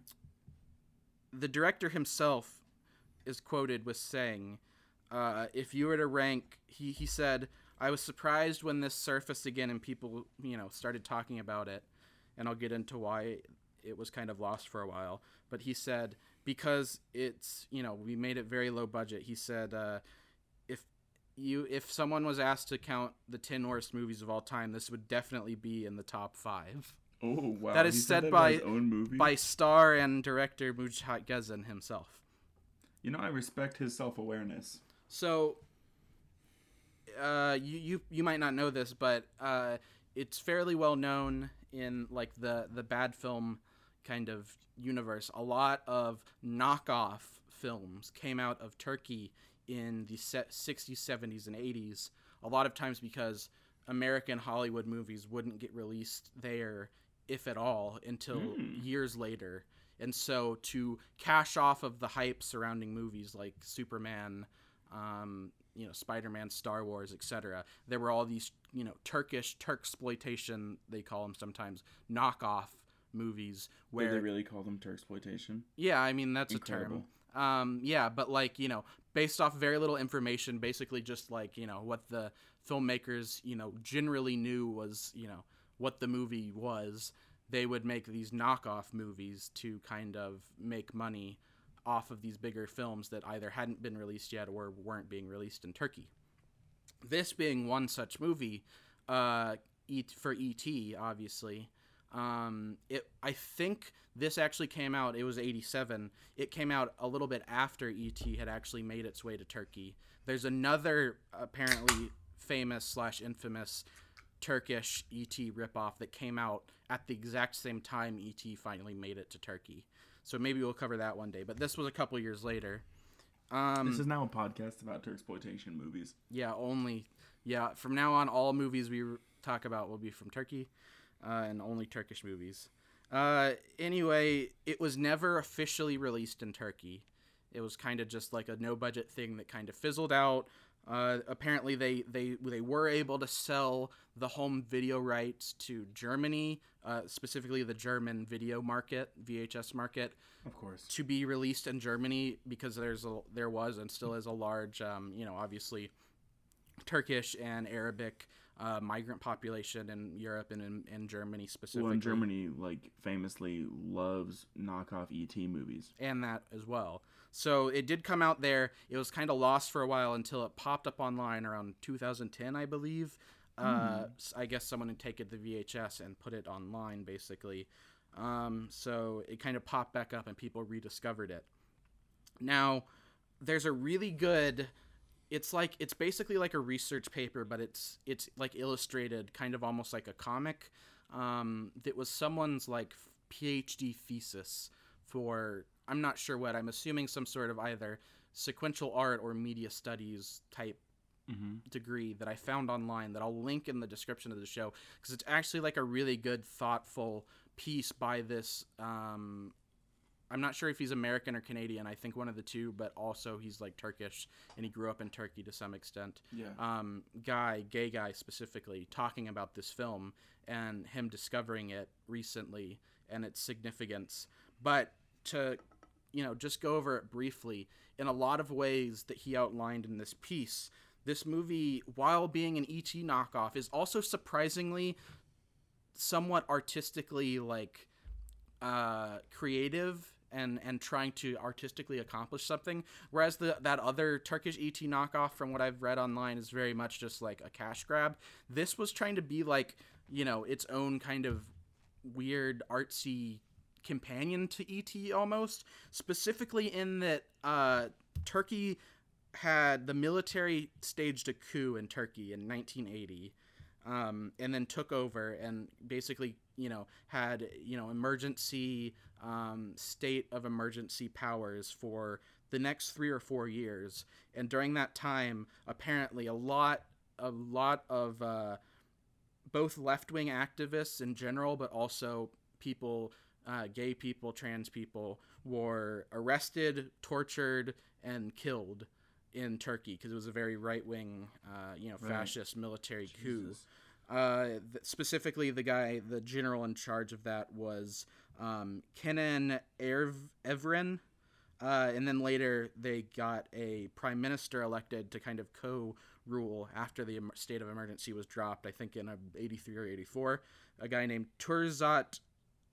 Speaker 1: the director himself is quoted with saying, uh, "If you were to rank," he he said, "I was surprised when this surfaced again and people, you know, started talking about it, and I'll get into why it was kind of lost for a while." But he said because it's, you know, we made it very low budget. He said, uh, "If you if someone was asked to count the 10 worst movies of all time, this would definitely be in the top 5."
Speaker 2: Oh wow.
Speaker 1: That is
Speaker 2: he
Speaker 1: said
Speaker 2: that
Speaker 1: by-
Speaker 2: about his own movie.
Speaker 1: By star and director Mujhat Gezen himself.
Speaker 2: You know, I respect his self awareness.
Speaker 1: So, uh, you, you you might not know this, but uh, it's fairly well known in like the the bad film kind of universe. A lot of knockoff films came out of Turkey in the se- 60s, 70s, and 80s. A lot of times because American Hollywood movies wouldn't get released there, if at all, until years later. And so to cash off of the hype surrounding movies like Superman, um, you know, Spider-Man, Star Wars, etc., there were all these, you know, Turkish Turksploitation they call them sometimes knockoff movies
Speaker 2: Did
Speaker 1: where
Speaker 2: they really call them Turksploitation?
Speaker 1: yeah, I mean that's
Speaker 2: Incredible.
Speaker 1: a term. Um, yeah, but like you know, based off very little information, basically just like you know what the filmmakers you know generally knew was you know what the movie was. They would make these knockoff movies to kind of make money off of these bigger films that either hadn't been released yet or weren't being released in Turkey. This being one such movie, uh, E- for ET, obviously. Um, it I think this actually came out. It was '87. It came out a little bit after ET had actually made its way to Turkey. There's another apparently famous slash infamous Turkish ET ripoff that came out at the exact same time ET finally made it to Turkey. So maybe we'll cover that one day. But this was a couple years later. Um,
Speaker 2: This is now a podcast about Turksploitation movies.
Speaker 1: yeah, only. Yeah, from now on, all movies we r- talk about will be from Turkey, uh, and only Turkish movies. Uh, anyway, it was never officially released in Turkey. It was kind of just like a no budget thing that kind of fizzled out. Uh, apparently, they, they they were able to sell the home video rights to Germany, uh, specifically the German video market, VHS market,
Speaker 2: Of course.
Speaker 1: to be released in Germany because there's a there was and still is a large um, you know obviously Turkish and Arabic uh, migrant population in Europe and in, in Germany specifically
Speaker 2: Well, and Germany, like, famously loves knockoff ET movies.
Speaker 1: and that as well. So it did come out there. It was kind of lost for a while until it popped up online around 2010, I believe. Uh, s- I guess someone had taken the VHS and put it online, basically. Um, so it kind of popped back up and people rediscovered it. Now, there's a really good. It's like it's basically like a research paper, but it's it's like illustrated, kind of almost like a comic. Um, that was someone's like PhD thesis for I'm not sure what. I'm assuming some sort of either sequential art or media studies type degree that I found online that I'll link in the description of the show because it's actually like a really good, thoughtful piece by this. Um, I'm not sure if he's American or Canadian. I think one of the two, but also he's like Turkish and he grew up in Turkey to some extent.
Speaker 2: Yeah.
Speaker 1: Um, guy, gay guy specifically, talking about this film and him discovering it recently and its significance. But to you know, just go over it briefly. In a lot of ways that he outlined in this piece, this movie, while being an ET knockoff, is also surprisingly somewhat artistically like uh, creative and and trying to artistically accomplish something. Whereas the that other Turkish ET knockoff, from what I've read online, is very much just like a cash grab. This was trying to be like you know its own kind of weird artsy companion to ET almost, specifically in that uh, Turkey had the military staged a coup in Turkey in 1980 um, and then took over and basically you know had you know emergency um, state of emergency powers for the next three or four years. And during that time apparently a lot a lot of uh, both left-wing activists in general but also people uh, gay people trans people were arrested tortured and killed in turkey because it was a very right-wing uh, you know fascist military coup uh, th- specifically, the guy, the general in charge of that was um, Kenan Erv- Evren. Uh, and then later, they got a prime minister elected to kind of co rule after the state of emergency was dropped, I think in 83 or 84. A guy named Turzat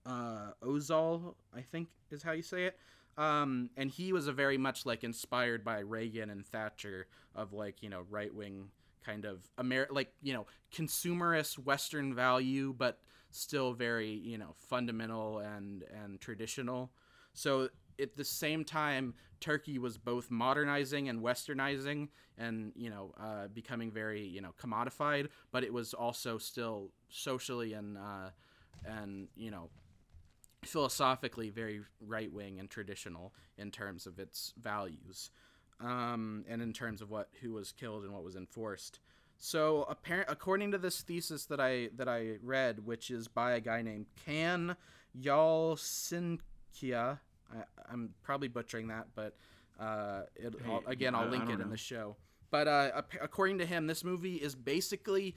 Speaker 1: uh, Ozal, I think is how you say it. Um, and he was a very much like inspired by Reagan and Thatcher of like you know right wing kind of Amer like you know consumerist Western value, but still very you know fundamental and and traditional. So at the same time, Turkey was both modernizing and westernizing, and you know uh, becoming very you know commodified, but it was also still socially and uh, and you know philosophically very right wing and traditional in terms of its values, um, and in terms of what who was killed and what was enforced. So apparent, according to this thesis that I that I read, which is by a guy named Kan Yalcinkia, I, I'm probably butchering that, but uh, it,
Speaker 2: Hey,
Speaker 1: I'll, again, I'll link it in the show. But uh, according to him, this movie is basically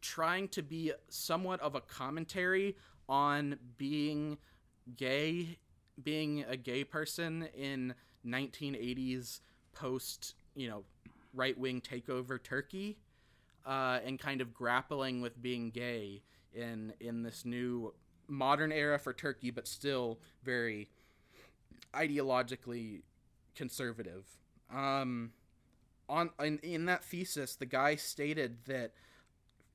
Speaker 1: trying to be somewhat of a commentary on being gay, being a gay person in 1980s post, you know, right wing takeover Turkey, uh, and kind of grappling with being gay in in this new modern era for Turkey, but still very ideologically conservative. Um, on in, in that thesis, the guy stated that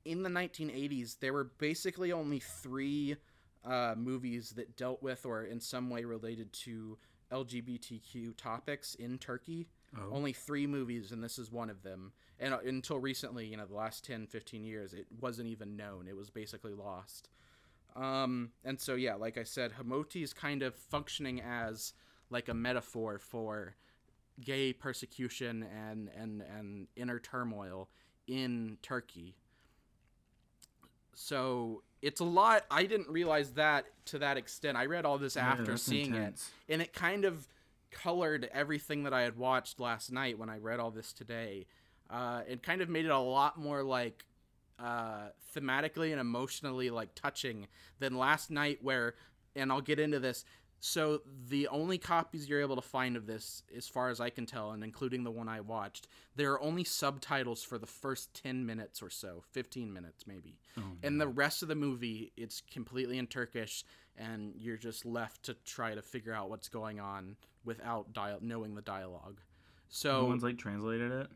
Speaker 1: in the 1980s there were basically only three uh, movies that dealt with or in some way related to LGBTQ topics in Turkey.
Speaker 2: Oh.
Speaker 1: Only three movies, and this is one of them. And uh, until recently, you know, the last 10, 15 years, it wasn't even known. It was basically lost. Um, and so, yeah, like I said, Hamoti is kind of functioning as like a metaphor for gay persecution and, and, and inner turmoil in Turkey. So it's a lot. I didn't realize that to that extent. I read all this after
Speaker 2: that's
Speaker 1: seeing
Speaker 2: intense.
Speaker 1: it, and it kind of colored everything that I had watched last night when I read all this today. Uh, it kind of made it a lot more like uh, thematically and emotionally like touching than last night, where, and I'll get into this. So the only copies you're able to find of this, as far as I can tell, and including the one I watched, there are only subtitles for the first ten minutes or so, fifteen minutes maybe, oh, and the rest of the movie it's completely in Turkish, and you're just left to try to figure out what's going on without dial- knowing the dialogue. So
Speaker 2: No one's like translated it.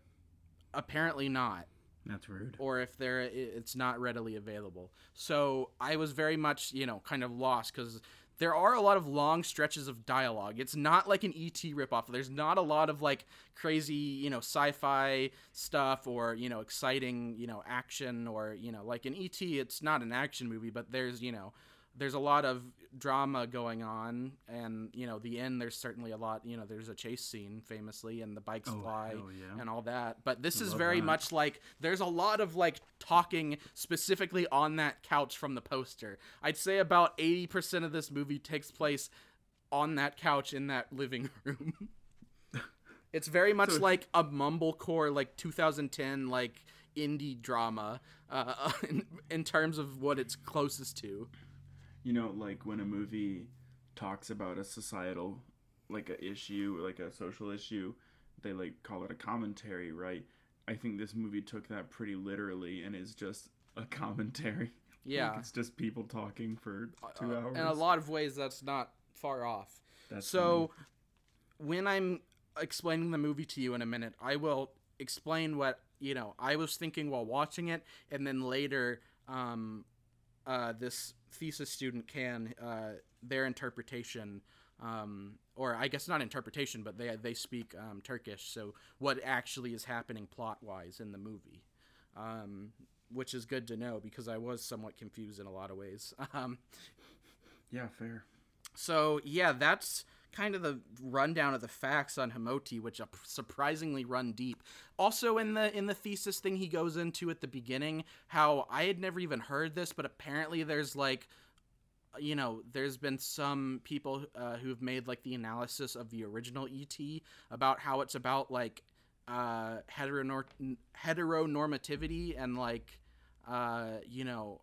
Speaker 1: apparently not
Speaker 2: That's rude.
Speaker 1: or if they're it's not readily available. So I was very much, you know, kind of lost because there are a lot of long stretches of dialogue. It's not like an ET ripoff. There's not a lot of like crazy, you know, sci-fi stuff or you know exciting, you know, action or you know, like an ET. It's not an action movie, but there's you know. There's a lot of drama going on, and you know the end. There's certainly a lot. You know, there's a chase scene, famously, and the bikes
Speaker 2: Oh,
Speaker 1: fly,
Speaker 2: yeah.
Speaker 1: and all that. But this is very
Speaker 2: that.
Speaker 1: much like there's a lot of like talking specifically on that couch from the poster. I'd say about 80% of this movie takes place on that couch in that living [LAUGHS] room. it's very much
Speaker 2: So-
Speaker 1: like a mumblecore like 2010 like indie drama uh, [LAUGHS] in, in terms of what it's closest to.
Speaker 2: You know, like when a movie talks about a societal, like a issue, like a social issue, they like call it a commentary, right? I think this movie took that pretty literally and is just a [LAUGHS] commentary.
Speaker 1: Yeah.
Speaker 2: Like, it's just people talking for two
Speaker 1: Uh,
Speaker 2: hours.
Speaker 1: in a lot of ways that's not far off.
Speaker 2: That's
Speaker 1: so when I'm explaining the movie to you in a minute, I will explain what you know I was thinking while watching it, and then later, um, uh, this thesis student can uh, their interpretation. Um, or I guess not interpretation, but they they speak um, Turkish, so what actually is happening plot wise in the movie, um, which is good to know because I was somewhat confused in a lot of ways. [LAUGHS] Um,
Speaker 2: yeah, fair.
Speaker 1: so yeah, that's kind of the rundown of the facts on Himoti, which are surprisingly run deep. Also in the in the thesis thing he goes into at the beginning, how I had never even heard this, but apparently there's like you know, there's been some people uh, who've made like the analysis of the original ET about how it's about like uh, heteronor- heteronormativity and like uh, you know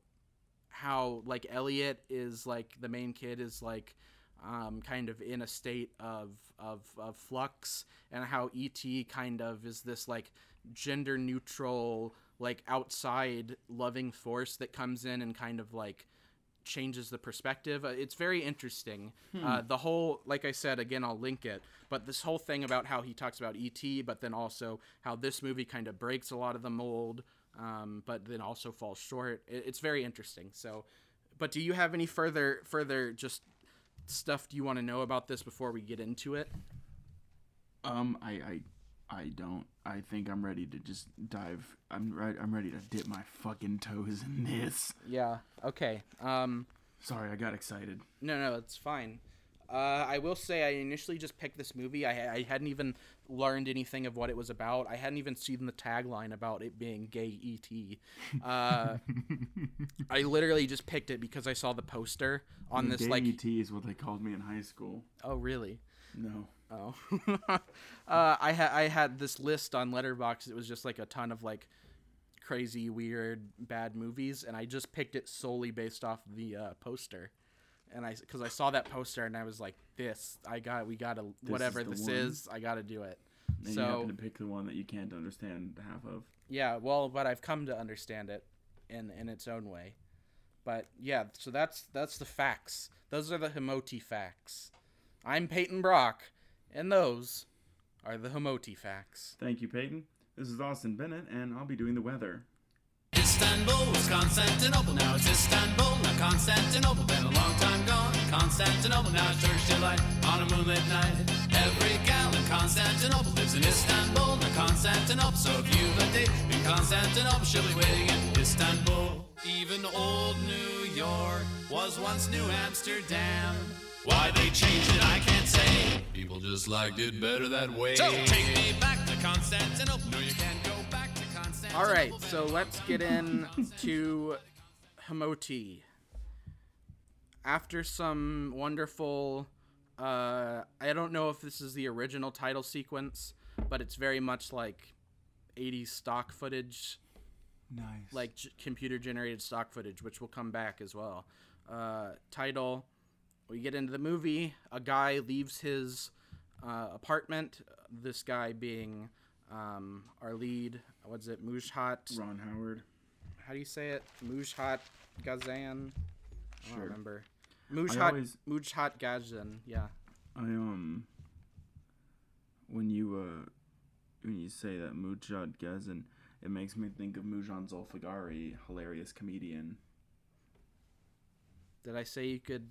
Speaker 1: how like Elliot is like the main kid is like um, kind of in a state of, of of flux and how ET kind of is this like gender neutral like outside loving force that comes in and kind of like changes the perspective. Uh, It's very interesting. Uh, the whole, like I said, again, I'll link it. But this whole thing about how he talks about ET, but then also how this movie kind of breaks a lot of the mold, um, but then also falls short. It, it's very interesting. So, but do you have any further further just stuff do you want to know about this before we get into it?
Speaker 2: Um, I, I, I don't. I think I'm ready to just dive. I'm right. I'm ready to dip my fucking toes in this.
Speaker 1: Yeah. Okay. Um,
Speaker 2: Sorry, I got excited.
Speaker 1: No, no, it's fine. Uh, I will say I initially just picked this movie. I, I hadn't even learned anything of what it was about. I hadn't even seen the tagline about it being gay ET. Uh, [LAUGHS] I literally just picked it because I saw the poster on this
Speaker 2: Gay
Speaker 1: like.
Speaker 2: ET is what they called me in high school.
Speaker 1: Oh really?
Speaker 2: No.
Speaker 1: Oh, [LAUGHS] uh, I had I had this list on Letterboxd. It was just like a ton of like crazy, weird, bad movies, and I just picked it solely based off the uh, poster. And I, because I saw that poster, and I was like, "This, I got, we got to, whatever this
Speaker 2: one?
Speaker 1: is, I got to do it."
Speaker 2: And
Speaker 1: so
Speaker 2: you happen to pick the one that you can't understand half of.
Speaker 1: yeah, well, but I've come to understand it in in its own way. But yeah, so that's that's the facts. Those are the Hemoti facts. I'm Peyton Brock, and those are the Hemoti facts.
Speaker 2: Thank you, Peyton. This is Austin Bennett, and I'll be doing the weather.
Speaker 3: Istanbul was Constantinople, now it's Istanbul, not Constantinople. Been a long time gone. Constantinople, now it's Turkish delight on a moonlit night. Every gal in Constantinople lives in Istanbul, not Constantinople. So if you've a date in Constantinople, she'll be waiting in Istanbul. Even old New York was once New Amsterdam. Why they changed it, I can't say. People just liked it better that way. So take me back to Constantinople. No, you can't
Speaker 1: All right, so let's get in to Hemoti. After some wonderful, uh, I don't know if this is the original title sequence, but it's very much like 80s stock footage,
Speaker 2: Nice.
Speaker 1: like g- computer generated stock footage, which will come back as well. Uh, title we get into the movie. A guy leaves his uh, apartment. This guy being um, our lead. What's it? Mujhat.
Speaker 2: Ron Howard.
Speaker 1: How do you say it? Mujhat Gazan. I don't
Speaker 2: Sure.
Speaker 1: remember.
Speaker 2: I
Speaker 1: Mujhat
Speaker 2: always-
Speaker 1: Mujhat Gazan. Yeah.
Speaker 2: I um. When you uh, when you say that Mujad Gazan, it makes me think of Mujan Zulfagari, hilarious comedian.
Speaker 1: Did I say you could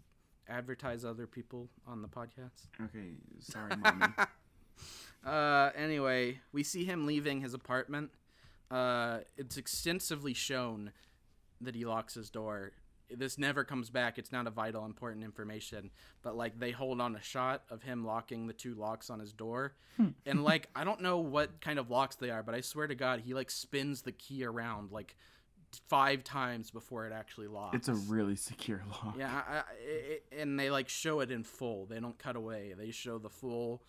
Speaker 1: advertise other people on the podcast?
Speaker 2: Okay, sorry, mommy. [LAUGHS]
Speaker 1: Uh, anyway, we see him leaving his apartment. Uh, it's extensively shown that he locks his door. This never comes back. It's not a vital, important information. But like they hold on a shot of him locking the two locks on his door, and [LAUGHS] like I don't know what kind of locks they are, but I swear to God, he like spins the key around like five times before it actually locks.
Speaker 2: it's a really secure lock.
Speaker 1: Yeah, I, I, it, and they like show it in full. They don't cut away. They show the full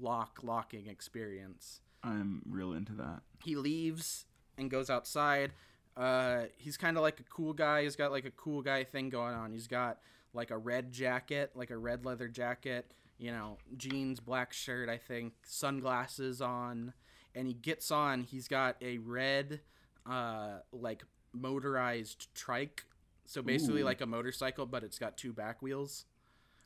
Speaker 1: lock locking experience.
Speaker 2: I'm real into that.
Speaker 1: He leaves and goes outside. Uh, he's kind of like a cool guy. He's got like a cool guy thing going on. He's got like a red jacket, like a red leather jacket. You know, jeans, black shirt. I think sunglasses on, and he gets on. He's got a red, uh, like motorized trike. So basically,
Speaker 2: Ooh.
Speaker 1: like a motorcycle, but it's got two back wheels.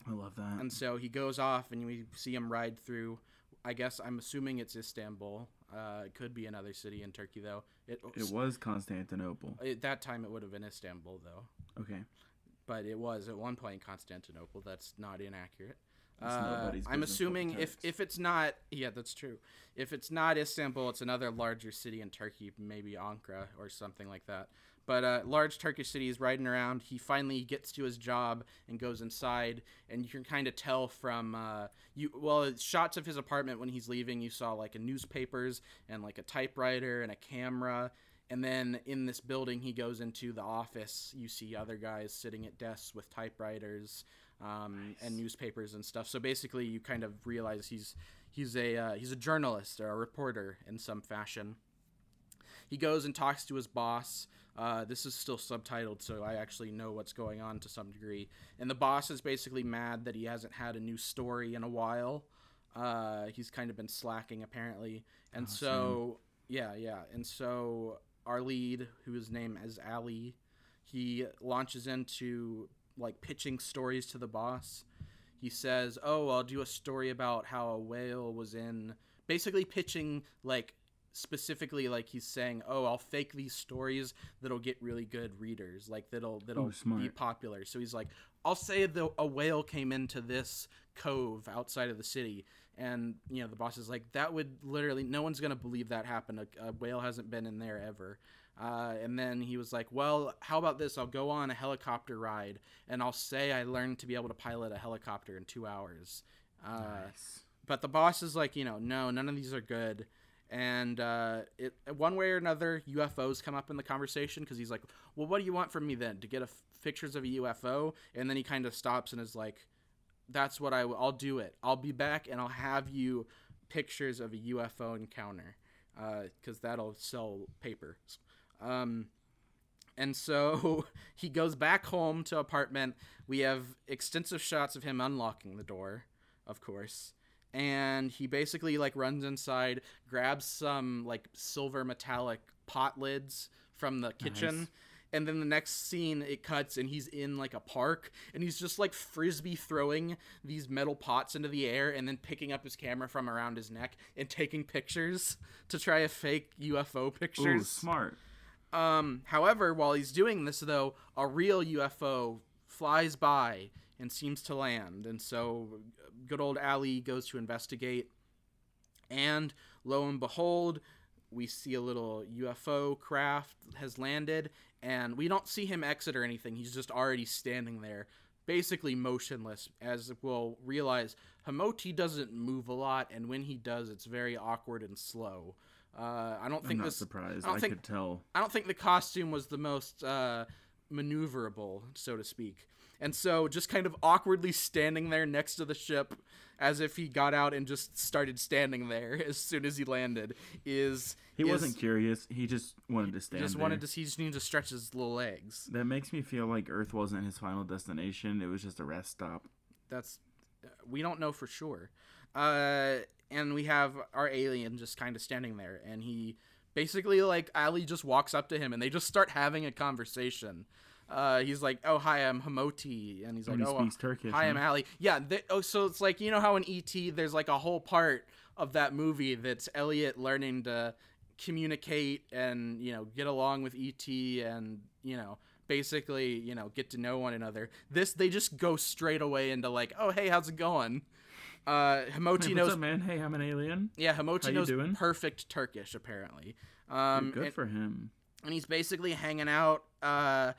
Speaker 2: I love that.
Speaker 1: And so he goes off, and we see him ride through. I guess I'm assuming it's Istanbul. Uh, it could be another city in Turkey, though. It,
Speaker 2: it was Constantinople.
Speaker 1: at that time it would have been Istanbul, though.
Speaker 2: Okay.
Speaker 1: But it was at one point Constantinople. That's not inaccurate. Uh, I'm assuming if if it's not, yeah, that's true. If it's not Istanbul, it's another larger city in Turkey, maybe Ankara or something like that. But uh, large Turkish city is riding around. He finally gets to his job and goes inside, and you can kind of tell from uh, you. Well, shots of his apartment when he's leaving. You saw like a newspapers and like a typewriter and a camera. And then in this building, he goes into the office. You see other guys sitting at desks with typewriters um, and newspapers and stuff. So basically, you kind of realize he's he's a uh, he's a journalist or a reporter in some fashion. He goes and talks to his boss. Uh, this is still subtitled, so I actually know what's going on to some degree. And the boss is basically mad that he hasn't had a new story in a while. Uh, he's kind of been slacking apparently, and so yeah, yeah. And so our lead, who is named as Ali, he launches into like pitching stories to the boss. He says, "Oh, I'll do a story about how a whale was in." Basically, pitching like specifically like he's saying, "Oh, I'll fake these stories that'll get really good readers, like that'll that'll
Speaker 2: smart.
Speaker 1: be popular." So he's like, "I'll say the a whale came into this cove outside of the city." And you know the boss is like, "That would literally no one's gonna believe that happened. A, a whale hasn't been in there ever." Uh, and then he was like, "Well, how about this? I'll go on a helicopter ride, and I'll say I learned to be able to pilot a helicopter in two hours." Uh,
Speaker 2: Nice.
Speaker 1: but the boss is like, you know, no, none of these are good. And uh, it one way or another, UFOs come up in the conversation because he's like, well, what do you want from me then? To get a f- pictures of a UFO? And then he kind of stops and is like, that's what I w- I'll do it. I'll be back and I'll have you pictures of a UFO encounter because that'll sell papers. Um, and so [LAUGHS] he goes back home to apartment. We have extensive shots of him unlocking the door, of course. And he basically like runs inside, grabs some like silver metallic pot lids from the kitchen.
Speaker 2: Nice.
Speaker 1: And then the next scene it cuts and he's in like a park and he's just like frisbee throwing these metal pots into the air and then picking up his camera from around his neck and taking pictures to try to fake UFO
Speaker 2: Ooh,
Speaker 1: pictures.
Speaker 2: smart.
Speaker 1: Um, however, while he's doing this, though, a real UFO flies by and seems to land, and so good old Ali goes to investigate. And lo and behold, we see a little UFO craft has landed, and we don't see him exit or anything. He's just already standing there, basically motionless. As we'll realize, Hamoti doesn't move a lot, and when he does, it's very awkward and slow. Uh, I don't think I'm
Speaker 2: not
Speaker 1: this.
Speaker 2: surprised.
Speaker 1: I
Speaker 2: I,
Speaker 1: think
Speaker 2: could tell.
Speaker 1: I don't think the costume was the most uh, maneuverable, so to speak. And so, just kind of awkwardly standing there next to the ship, as if he got out and just started standing there [LAUGHS] as soon as he landed, is
Speaker 2: He
Speaker 1: is-
Speaker 2: wasn't curious. He just wanted to stand
Speaker 1: just
Speaker 2: there.
Speaker 1: wanted to. He just needed to stretch his little legs.
Speaker 2: That makes me feel like Earth wasn't his final destination. It was just a rest stop.
Speaker 1: That's we don't know for sure. Uh, and we have our alien just kind of standing there, and he basically like Ali just walks up to him, and they just start having a conversation. Uh, he's like, "Oh hi, I'm Hamoti," and he's like,
Speaker 2: he
Speaker 1: "Oh
Speaker 2: speaks Turkish,
Speaker 1: Hi, I'm
Speaker 2: huh?
Speaker 1: Ali." Yeah. They, oh, so it's like you know how in ET there's like a whole part of that movie that's Elliot learning to communicate and you know get along with ET and you know basically you know get to know one another. This they just go straight away into like, "Oh hey, how's it going?" Uh, Hamoti
Speaker 2: Hey,
Speaker 1: knows
Speaker 2: up, man? Hey, I'm an alien.
Speaker 1: yeah, Hamoti knows
Speaker 2: doing?
Speaker 1: perfect Turkish apparently. Um,
Speaker 2: Good
Speaker 1: and,
Speaker 2: for him.
Speaker 1: and he's basically hanging out uh,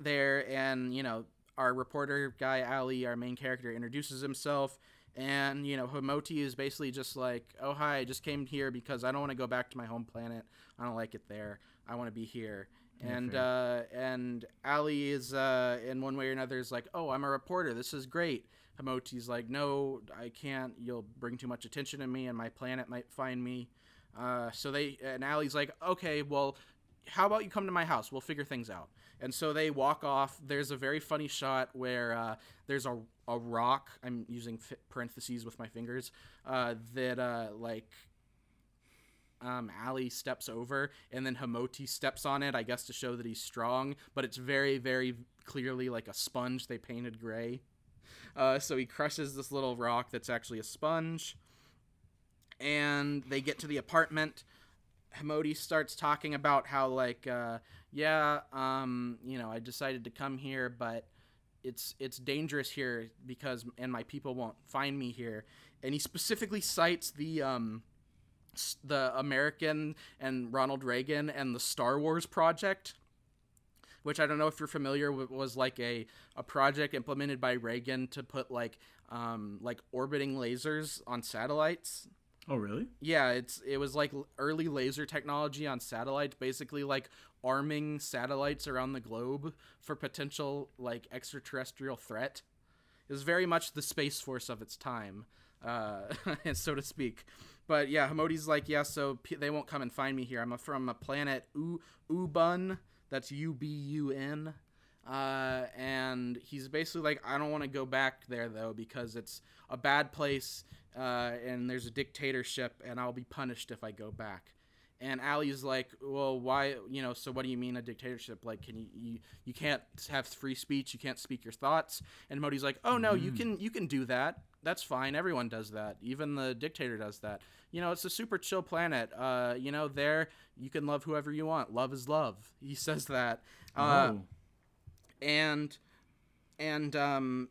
Speaker 1: there, and you know, our reporter guy Ali, our main character, introduces himself, and you know, Hamoti is basically just like, "Oh hi, I just came here because I don't want to go back to my home planet. I don't like it there. I want to be here." And uh, and Ali is uh, in one way or another is like, "Oh, I'm a reporter. This is great." Hamoti's like, "No, I can't. You'll bring too much attention to me, and my planet might find me." Uh, so they and Ali's like, okay, well, how about you come to my house? We'll figure things out. And so they walk off. There's a very funny shot where uh, there's a a rock. I'm using parentheses with my fingers. Uh, that uh, like. Um, Ali steps over, and then Hamoti steps on it. I guess to show that he's strong, but it's very, very clearly like a sponge they painted gray. Uh, so he crushes this little rock that's actually a sponge and they get to the apartment. Hamodi starts talking about how like uh, yeah um, you know I decided to come here but it's it's dangerous here because and my people won't find me here. And he specifically cites the um, the American and Ronald Reagan and the Star Wars project which I don't know if you're familiar with, was like a, a project implemented by Reagan to put like um, like orbiting lasers on satellites
Speaker 2: Oh, really?
Speaker 1: yeah, it's it was like early laser technology on satellites, basically like arming satellites around the globe for potential like extraterrestrial threat. It was very much the space force of its time, uh, [LAUGHS] so to speak. But yeah, Hamodi's like, yeah, so p- they won't come and find me here. I'm a, from a planet U- Ubun. That's U B U N. Uh, and he's basically like, I don't want to go back there though because it's a bad place, uh, and there's a dictatorship, and I'll be punished if I go back. And Ali's like, well, why? You know, so what do you mean a dictatorship? Like, can you you, you can't have free speech? You can't speak your thoughts? And Modi's like, oh no, you can you can do that. That's fine. Everyone does that. Even the dictator does that. You know, it's a super chill planet. Uh, you know, there you can love whoever you want. Love is love. [LAUGHS] He says that. Uh,
Speaker 2: oh,
Speaker 1: and and um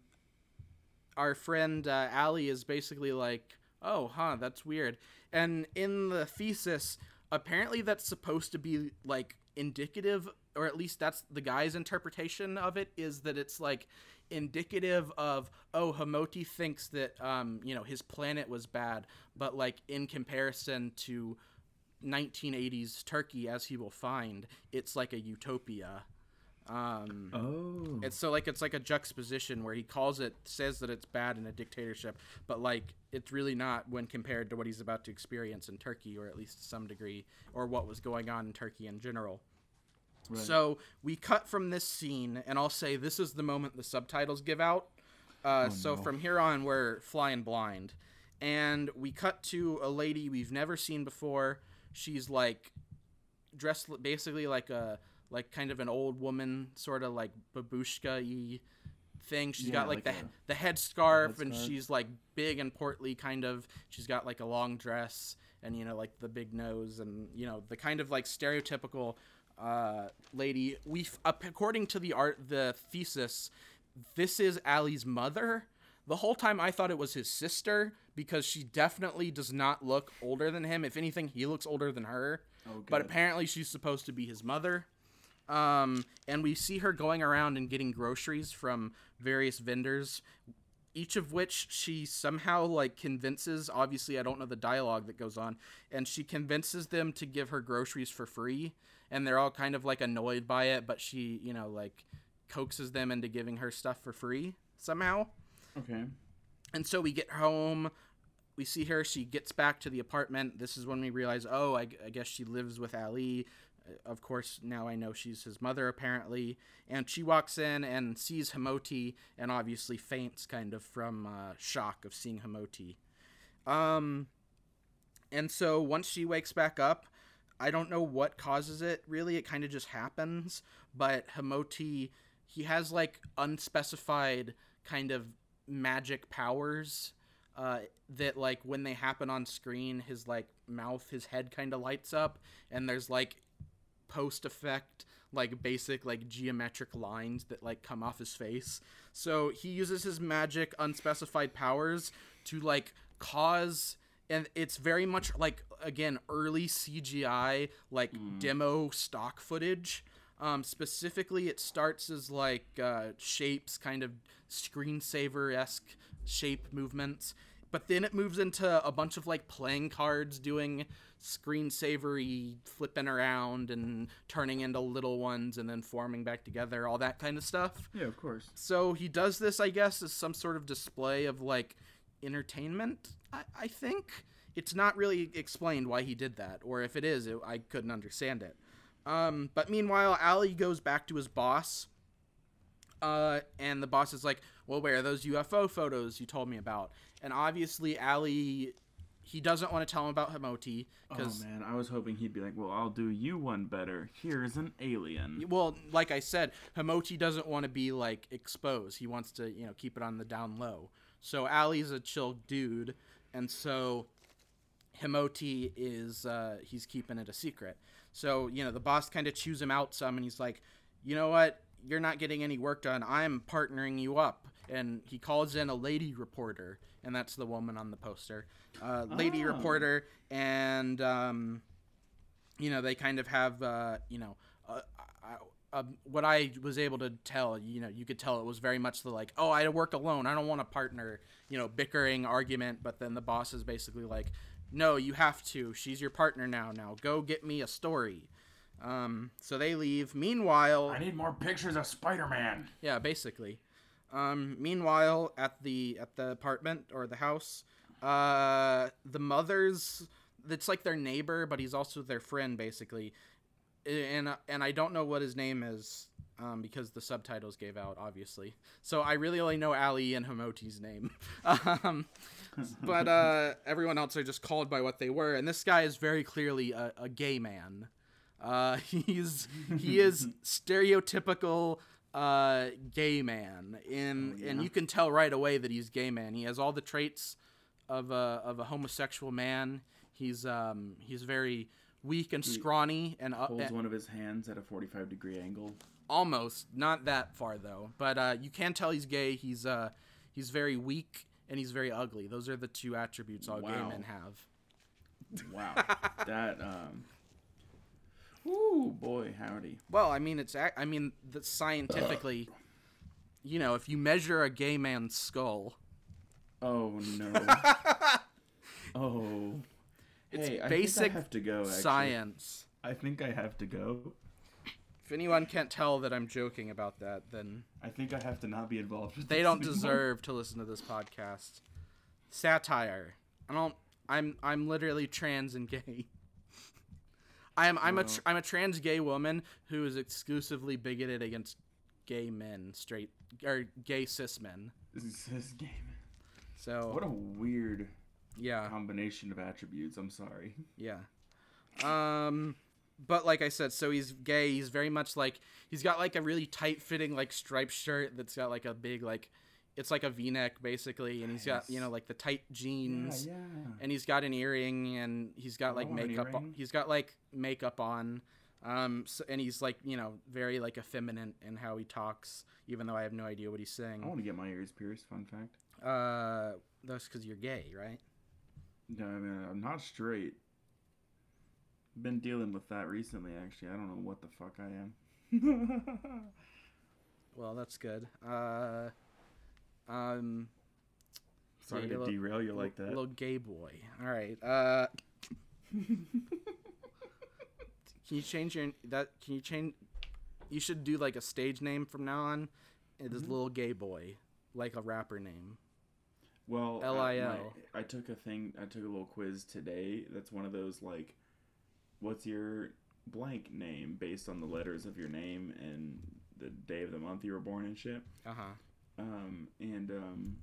Speaker 1: our friend uh, Ali is basically like, "Oh, huh, that's weird." And in the thesis, apparently that's supposed to be like indicative or at least that's the guy's interpretation of it is that it's like indicative of oh Hamoti thinks that um you know his planet was bad but like in comparison to 1980s Turkey as he will find it's like a utopia um
Speaker 2: Oh.
Speaker 1: it's so like it's like a juxtaposition where he calls it says that it's bad in a dictatorship, but like it's really not when compared to what he's about to experience in Turkey, or at least to some degree, or what was going on in Turkey in general.
Speaker 2: Right.
Speaker 1: So we cut from this scene, and I'll say this is the moment the subtitles give out. Uh, so
Speaker 2: no.
Speaker 1: from here on, we're flying blind, and we cut to a lady we've never seen before. She's like dressed basically like a like kind of an old woman, sort of like babushka y thing. She's
Speaker 2: Yeah,
Speaker 1: got like,
Speaker 2: like
Speaker 1: the
Speaker 2: a-
Speaker 1: the headscarf, and she's like big and portly, kind of. She's got like a long dress, and you know like the big nose, and you know the kind of like stereotypical uh, lady. We according to the art, the thesis, this is Ali's mother. The whole time I thought it was his sister because she definitely does not look older than him. If anything, he looks older than her.
Speaker 2: Oh,
Speaker 1: but apparently she's supposed to be his mother. Um, and we see her going around and getting groceries from various vendors, each of which she somehow like convinces. Obviously, I don't know the dialogue that goes on, and she convinces them to give her groceries for free. And they're all kind of like annoyed by it, but she, you know, like coaxes them into giving her stuff for free somehow.
Speaker 2: Okay.
Speaker 1: And so we get home. We see her. She gets back to the apartment. This is when we realize, oh, I, I guess she lives with Ali. Of course, now I know she's his mother, apparently. And she walks in and sees Hamoti and obviously faints kind of from uh, shock of seeing Hamoti. Um, and so once she wakes back up, I don't know what causes it really. It kind of just happens. But Hamoti, he has like unspecified kind of magic powers uh, that like when they happen on screen, his like mouth, his head kind of lights up, and there's like post effect like basic like geometric lines that like come off his face. So he uses his magic unspecified powers to like cause and it's very much like again early cgi like demo stock footage. Um, specifically it starts as like uh, shapes kind of screensaver-esque shape movements but then it moves into a bunch of like playing cards doing screensavery flipping around and turning into little ones and then forming back together all that kind of stuff
Speaker 2: Yeah, of course.
Speaker 1: so he does this i guess as some sort of display of like entertainment i, I think it's not really explained why he did that or if it is it, i couldn't understand it um, but meanwhile ali goes back to his boss uh, and the boss is like, "Well, where are those UFO photos you told me about?" And obviously, Ali, he doesn't want to tell him about Hamoti
Speaker 2: Oh man, I was hoping he'd be like, "Well, I'll do you one better. Here's an alien."
Speaker 1: well, like I said, Hamoti doesn't want to be like exposed. He wants to, you know, keep it on the down low. So Ali's a chill dude, and so Himoti is uh, he's keeping it a secret. So you know the boss kind of chews him out some, and he's like, you know what, you're not getting any work done. I'm partnering you up, and he calls in a lady reporter, and that's the woman on the poster, uh, lady
Speaker 2: Oh.
Speaker 1: reporter, and um, you know they kind of have uh, you know. Uh, uh, uh, what I was able to tell, you know, you could tell it was very much the like, oh, I work alone. I don't want a partner, you know, bickering argument. But then the boss is basically like, no, you have to. She's your partner now. Now go get me a story. Um, so they leave. Meanwhile,
Speaker 2: I need more pictures of Spider-Man.
Speaker 1: yeah, basically. Um, meanwhile, at the at the apartment or the house, uh, the mother's it's like their neighbor, but he's also their friend, basically. And and I don't know what his name is um, because the subtitles gave out, obviously. So I really only know Ali and Hamoti's name. [LAUGHS] um, but uh, everyone else are just called by what they were, and this guy is very clearly a, a gay man. Uh, [LAUGHS] he's he is stereotypical uh, gay man, in and you can tell right away that he's gay man. He has all the traits of a of a homosexual man. He's um he's very weak and scrawny and up,
Speaker 2: Holds one of his hands at a 45 degree angle.
Speaker 1: almost not that far though. But uh, you can tell he's gay. He's uh he's very weak and he's very ugly. Those are the two attributes all gay men have.
Speaker 2: Wow. [LAUGHS] that um Ooh, boy, howdy.
Speaker 1: Well, I mean, it's I mean, that scientifically, you know, if you measure a gay man's skull,
Speaker 2: Oh no. [LAUGHS] oh.
Speaker 1: It's
Speaker 2: hey, I
Speaker 1: basic
Speaker 2: think I have to go. Actually.
Speaker 1: science.
Speaker 2: I think I have to go.
Speaker 1: If anyone can't tell that I'm joking about that, then
Speaker 2: I think I have to not be involved with
Speaker 1: they don't
Speaker 2: anymore.
Speaker 1: deserve to listen to this podcast. Satire. I don't. I'm I'm literally trans and gay. I am I'm a tr- I'm a trans gay woman who is exclusively bigoted against gay men, straight or gay cis men.
Speaker 2: This is [LAUGHS] this game.
Speaker 1: So
Speaker 2: What a weird
Speaker 1: yeah.
Speaker 2: combination of attributes. I'm sorry.
Speaker 1: Yeah. Um but like I said, so he's gay. He's very much like he's got like a really tight fitting like striped shirt that's got like a big like it's like a V-neck basically and he's got, you know, like the tight jeans
Speaker 2: yeah.
Speaker 1: and he's got an earring and he's got like makeup on. He's got like makeup on. Um so, and he's like, you know, very like effeminate in how he talks even though I have no idea what he's saying.
Speaker 2: I want to get my ears pierced. Fun fact.
Speaker 1: Uh that's cuz you're gay, right?
Speaker 2: No, I mean I'm not straight. Been dealing with that recently. Actually, I don't know what the fuck I am. [LAUGHS]
Speaker 1: Well, that's good. Uh um
Speaker 2: Sorry
Speaker 1: Yeah,
Speaker 2: to
Speaker 1: you're
Speaker 2: derail you like that.
Speaker 1: Little gay boy. All right. Uh, [LAUGHS] can you change your that? Can you change? You should do like a stage name from now on. It
Speaker 2: Mm-hmm.
Speaker 1: little gay boy, like a rapper name.
Speaker 2: Well, uh,
Speaker 1: LIL.
Speaker 2: my- I took a thing. I took a little quiz today. That's one of those like, what's your blank name based on the letters of your name and the day of the month you were born and shit.
Speaker 1: Uh huh.
Speaker 2: Um, and um,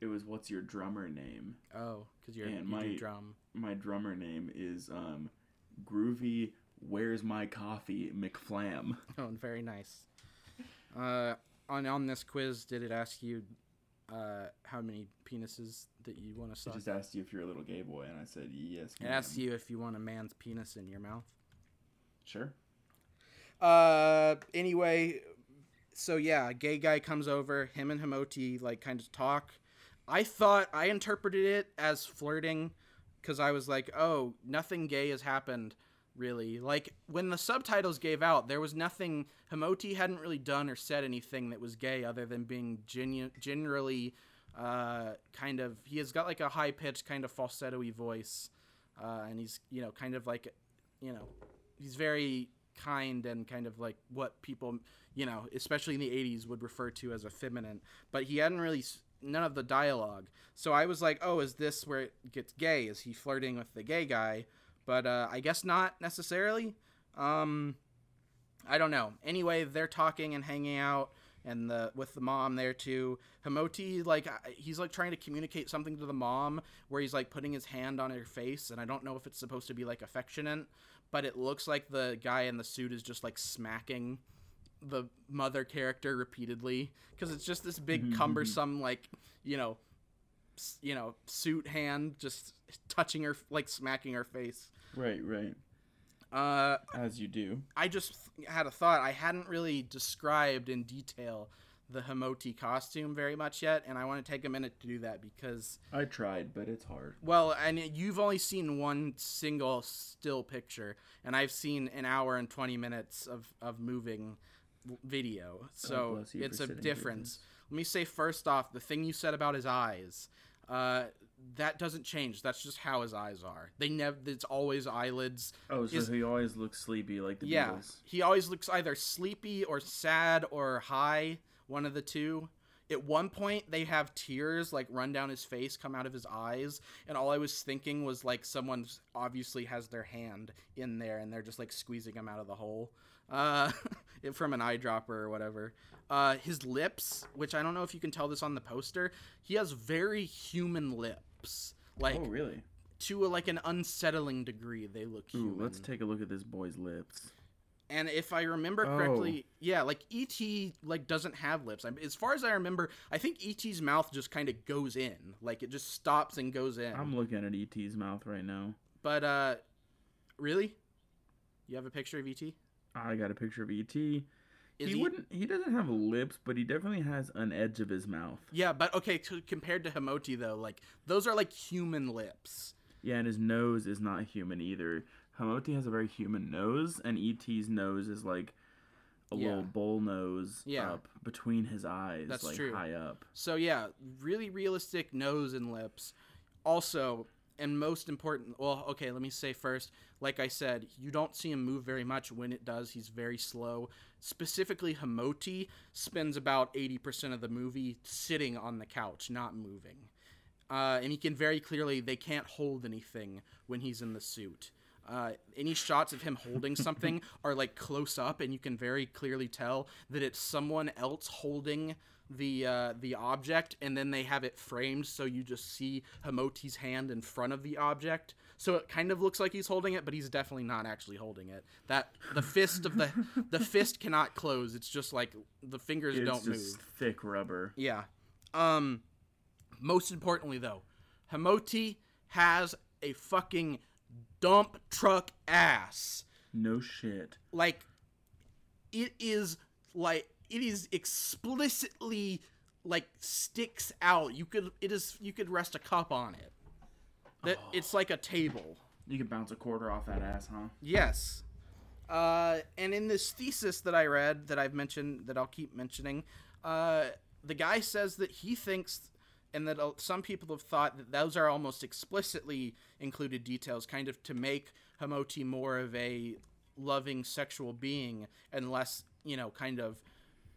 Speaker 2: it was what's your drummer name?
Speaker 1: Oh, because you're
Speaker 2: And
Speaker 1: you
Speaker 2: my-
Speaker 1: drum.
Speaker 2: My drummer name is um, Groovy. Where's my coffee, McFlam? [LAUGHS]
Speaker 1: Oh, very nice. Uh, on on this quiz, did it ask you uh how many penises that you want to suck?
Speaker 2: just asked you if you're a little gay boy, and I said yes.
Speaker 1: It asked you if you want a man's penis in your mouth.
Speaker 2: Sure.
Speaker 1: Uh, anyway, so yeah, gay guy comes over. Him and Himoti like kind of talk. I thought I interpreted it as flirting because I was like, oh, nothing gay has happened really. Like when the subtitles gave out, there was nothing. Himoti hadn't really done or said anything that was gay other than being genu- generally uh, kind of. He has got like a high pitched kind of falsetto-y voice, uh, and he's you know kind of like, you know, he's very kind and kind of like what people you know especially in the 80s would refer to as effeminate but he hadn't really none of the dialogue. So i was like oh is this where it gets gay? Is he flirting with the gay guy? But uh, i guess not necessarily. Um i don't know. Anyway they're talking and hanging out and the with the mom there too. Himoti like he's like trying to communicate something to the mom where he's like putting his hand on her face and I don't know if it's supposed to be like affectionate but it looks like the guy in the suit is just like smacking the mother character repeatedly because it's just this big cumbersome like you know you know suit hand just touching her like smacking her face
Speaker 2: Right, right.
Speaker 1: uh
Speaker 2: As you do.
Speaker 1: I just had a thought. I hadn't really described in detail the Himoti costume very much yet, and I want to take a minute to do that because,
Speaker 2: I tried, but it's hard.
Speaker 1: well, and you've only seen one single still picture, and I've seen an hour and 20 minutes of, of moving video. So it's a difference. Let me say first off, the thing you said about his eyes. Uh, that doesn't change. That's just how his eyes are. They never. It's always eyelids.
Speaker 2: Oh, so he always looks sleepy like the
Speaker 1: yeah,
Speaker 2: Beatles.
Speaker 1: he always looks either sleepy or sad or high, one of the two. At one point, they have tears like run down his face, come out of his eyes, and all I was thinking was like someone obviously has their hand in there and they're just like squeezing him out of the hole, uh, [LAUGHS] from an eyedropper or whatever. Uh, his lips, which I don't know if you can tell this on the poster, he has very human lips, like
Speaker 2: Oh, really?
Speaker 1: to a, like an unsettling degree. They look
Speaker 2: Ooh,
Speaker 1: human.
Speaker 2: let's take a look at this boy's lips.
Speaker 1: And if I remember
Speaker 2: Oh.
Speaker 1: correctly, yeah, like ET like doesn't have lips. I, as far as I remember, I think ET's mouth just kind of goes in, like it just stops and goes in.
Speaker 2: I'm looking at ET's mouth right now.
Speaker 1: but uh, really, you have a picture of ET?
Speaker 2: I got a picture of ET.
Speaker 1: Is
Speaker 2: he,
Speaker 1: he-
Speaker 2: wouldn't. He doesn't have lips, but he definitely has an edge of his mouth.
Speaker 1: Yeah, but okay, c- compared to Himoti though, like those are like human lips.
Speaker 2: Yeah, and his nose is not human either. Hamoti has a very human nose, and ET's nose is like a
Speaker 1: Yeah.
Speaker 2: little bull nose
Speaker 1: Yeah.
Speaker 2: up between his eyes,
Speaker 1: That's
Speaker 2: like
Speaker 1: true.
Speaker 2: high up.
Speaker 1: So yeah, really realistic nose and lips. Also, and most important, well, okay, let me say first, like I said, you don't see him move very much. When it does, he's very slow. Specifically, Hamoti spends about 80% of the movie sitting on the couch, not moving. Uh, and he can very clearly, they can't hold anything when he's in the suit. Uh, any shots of him holding [LAUGHS] something are like close up, and you can very clearly tell that it's someone else holding the uh, the object, and then they have it framed so you just see Hamoti's hand in front of the object. So it kind of looks like he's holding it, but he's definitely not actually holding it. That the fist of the [LAUGHS] the fist cannot close. It's just like the fingers
Speaker 2: It's
Speaker 1: don't
Speaker 2: just
Speaker 1: move.
Speaker 2: thick rubber.
Speaker 1: Yeah. Um most importantly though, Hamoti has a fucking dump truck ass.
Speaker 2: No shit.
Speaker 1: Like it is like it is explicitly like sticks out. You could it is you could rest a cup on it. That it's like a table.
Speaker 2: You could bounce a quarter off that ass, huh?
Speaker 1: Yes. Uh, and in this thesis that I read, that I've mentioned, that I'll keep mentioning, uh, the guy says that he thinks, and that uh, some people have thought that those are almost explicitly included details, kind of to make Hamoti more of a loving sexual being and less, you know, kind of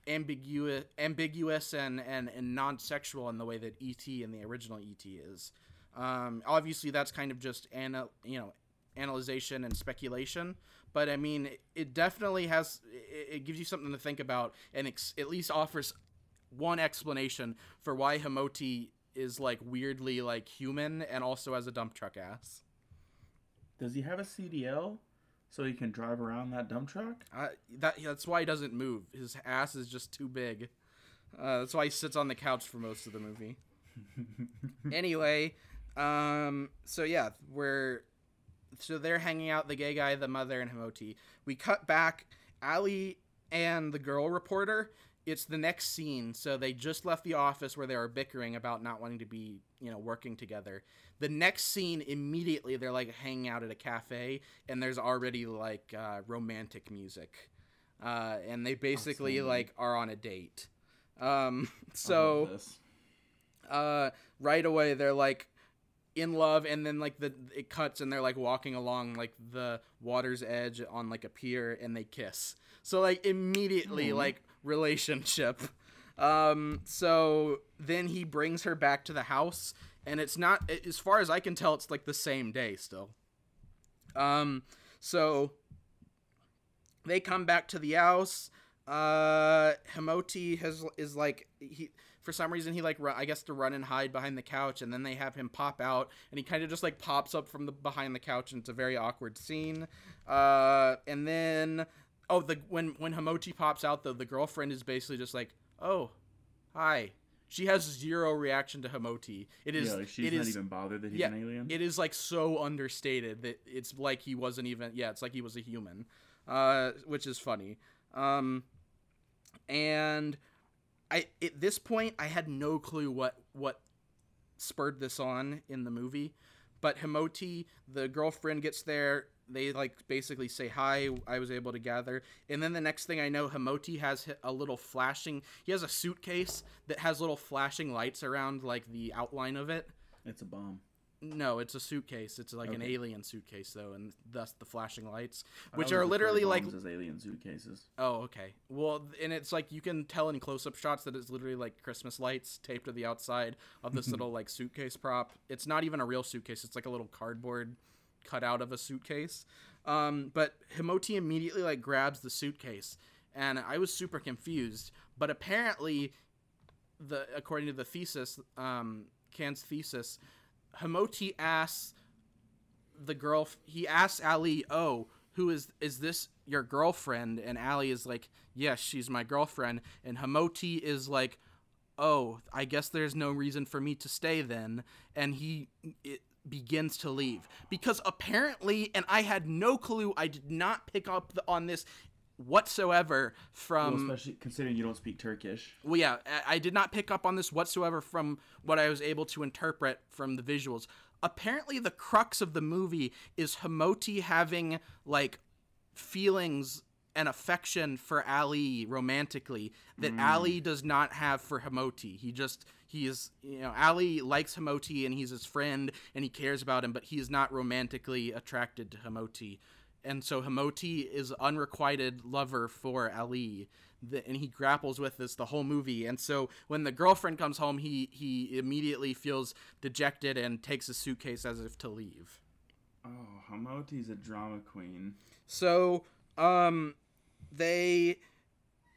Speaker 1: ambiguous, ambiguous and, and, and non-sexual in the way that ET and the original ET is. Um, obviously, that's kind of just ana- you know analyzation and speculation, but I mean, it, it definitely has. It, it gives you something to think about, and ex- at least offers one explanation for why Hamoti is like weirdly like human and also has a dump truck ass.
Speaker 2: Does he have a CDL so he can drive around that dump truck?
Speaker 1: Uh, that that's why he doesn't move. His ass is just too big. Uh, that's why he sits on the couch for most of the movie. [LAUGHS] anyway, um, so yeah, we're so they're hanging out, the gay guy, the mother, and Hamoti. We cut back, Ali and the girl reporter. It's the next scene, so they just left the office where they were bickering about not wanting to be, you know, working together. The next scene, immediately, they're like hanging out at a cafe, and there's already like uh, romantic music, uh, and they basically like are on a date. Um, [LAUGHS] so uh, right away they're like in love and then like the it cuts and they're like walking along like the water's edge on like a pier and they kiss. So like immediately like relationship um so then he brings her back to the house and it's not as far as i can tell it's like the same day still um so they come back to the house. Uh, Hamoti has is like he for some reason he like run, I guess to run and hide behind the couch, and then they have him pop out, and he kind of just like pops up from the behind the couch, and it's a very awkward scene. Uh, and then oh the when when Hamoti pops out though, the girlfriend is basically just like oh hi. She has zero reaction to Hamoti. It is
Speaker 2: Yeah, like she's
Speaker 1: it
Speaker 2: not
Speaker 1: is
Speaker 2: even bothered that he's
Speaker 1: yeah,
Speaker 2: an alien.
Speaker 1: it is like so understated that it's like he wasn't even. Yeah, it's like he was a human, uh, which is funny. Um, and I at this point I had no clue what what spurred this on in the movie, but Himoti, the girlfriend, gets there. They like basically say hi. I was able to gather, and then the next thing I know, Himoti has a little flashing. He has a suitcase that has little flashing lights around like the outline of it.
Speaker 2: it's a bomb.
Speaker 1: No, it's a suitcase. It's like an alien suitcase though, and thus the flashing lights, which are literally like
Speaker 2: as alien suitcases.
Speaker 1: Oh, okay. Well, and it's like you can tell in close-up shots that it's literally like Christmas lights taped to the outside of this [LAUGHS] little like suitcase prop. It's not even a real suitcase. It's like a little cardboard cut out of a suitcase. Um, but Himoti immediately like grabs the suitcase, and I was super confused. But apparently, the according to the thesis, um, Can's thesis, Himoti asks the girl he asks Ali, "Oh, who is is this your girlfriend?" And Ali is like, "Yes, she's my girlfriend." And Hamoti is like, "Oh, I guess there's no reason for me to stay then." And he it begins to leave because apparently and I had no clue, I did not pick up the, on this whatsoever
Speaker 2: Well,
Speaker 1: from
Speaker 2: especially considering you don't speak Turkish.
Speaker 1: well, yeah, I- I did not pick up on this whatsoever from what I was able to interpret from the visuals. Apparently, the crux of the movie is Hamoti having like feelings and affection for Ali romantically that hmm. Ali does not have for Hamoti. He just he is you know Ali likes Hamoti and he's his friend and he cares about him, but he is not romantically attracted to Hamoti. And so Hamoti is unrequited lover for Ali, the, and he grapples with this the whole movie. And so when the girlfriend comes home, he he immediately feels dejected and takes a suitcase as if to leave.
Speaker 2: Oh, Hamoti's a drama queen.
Speaker 1: So, um, they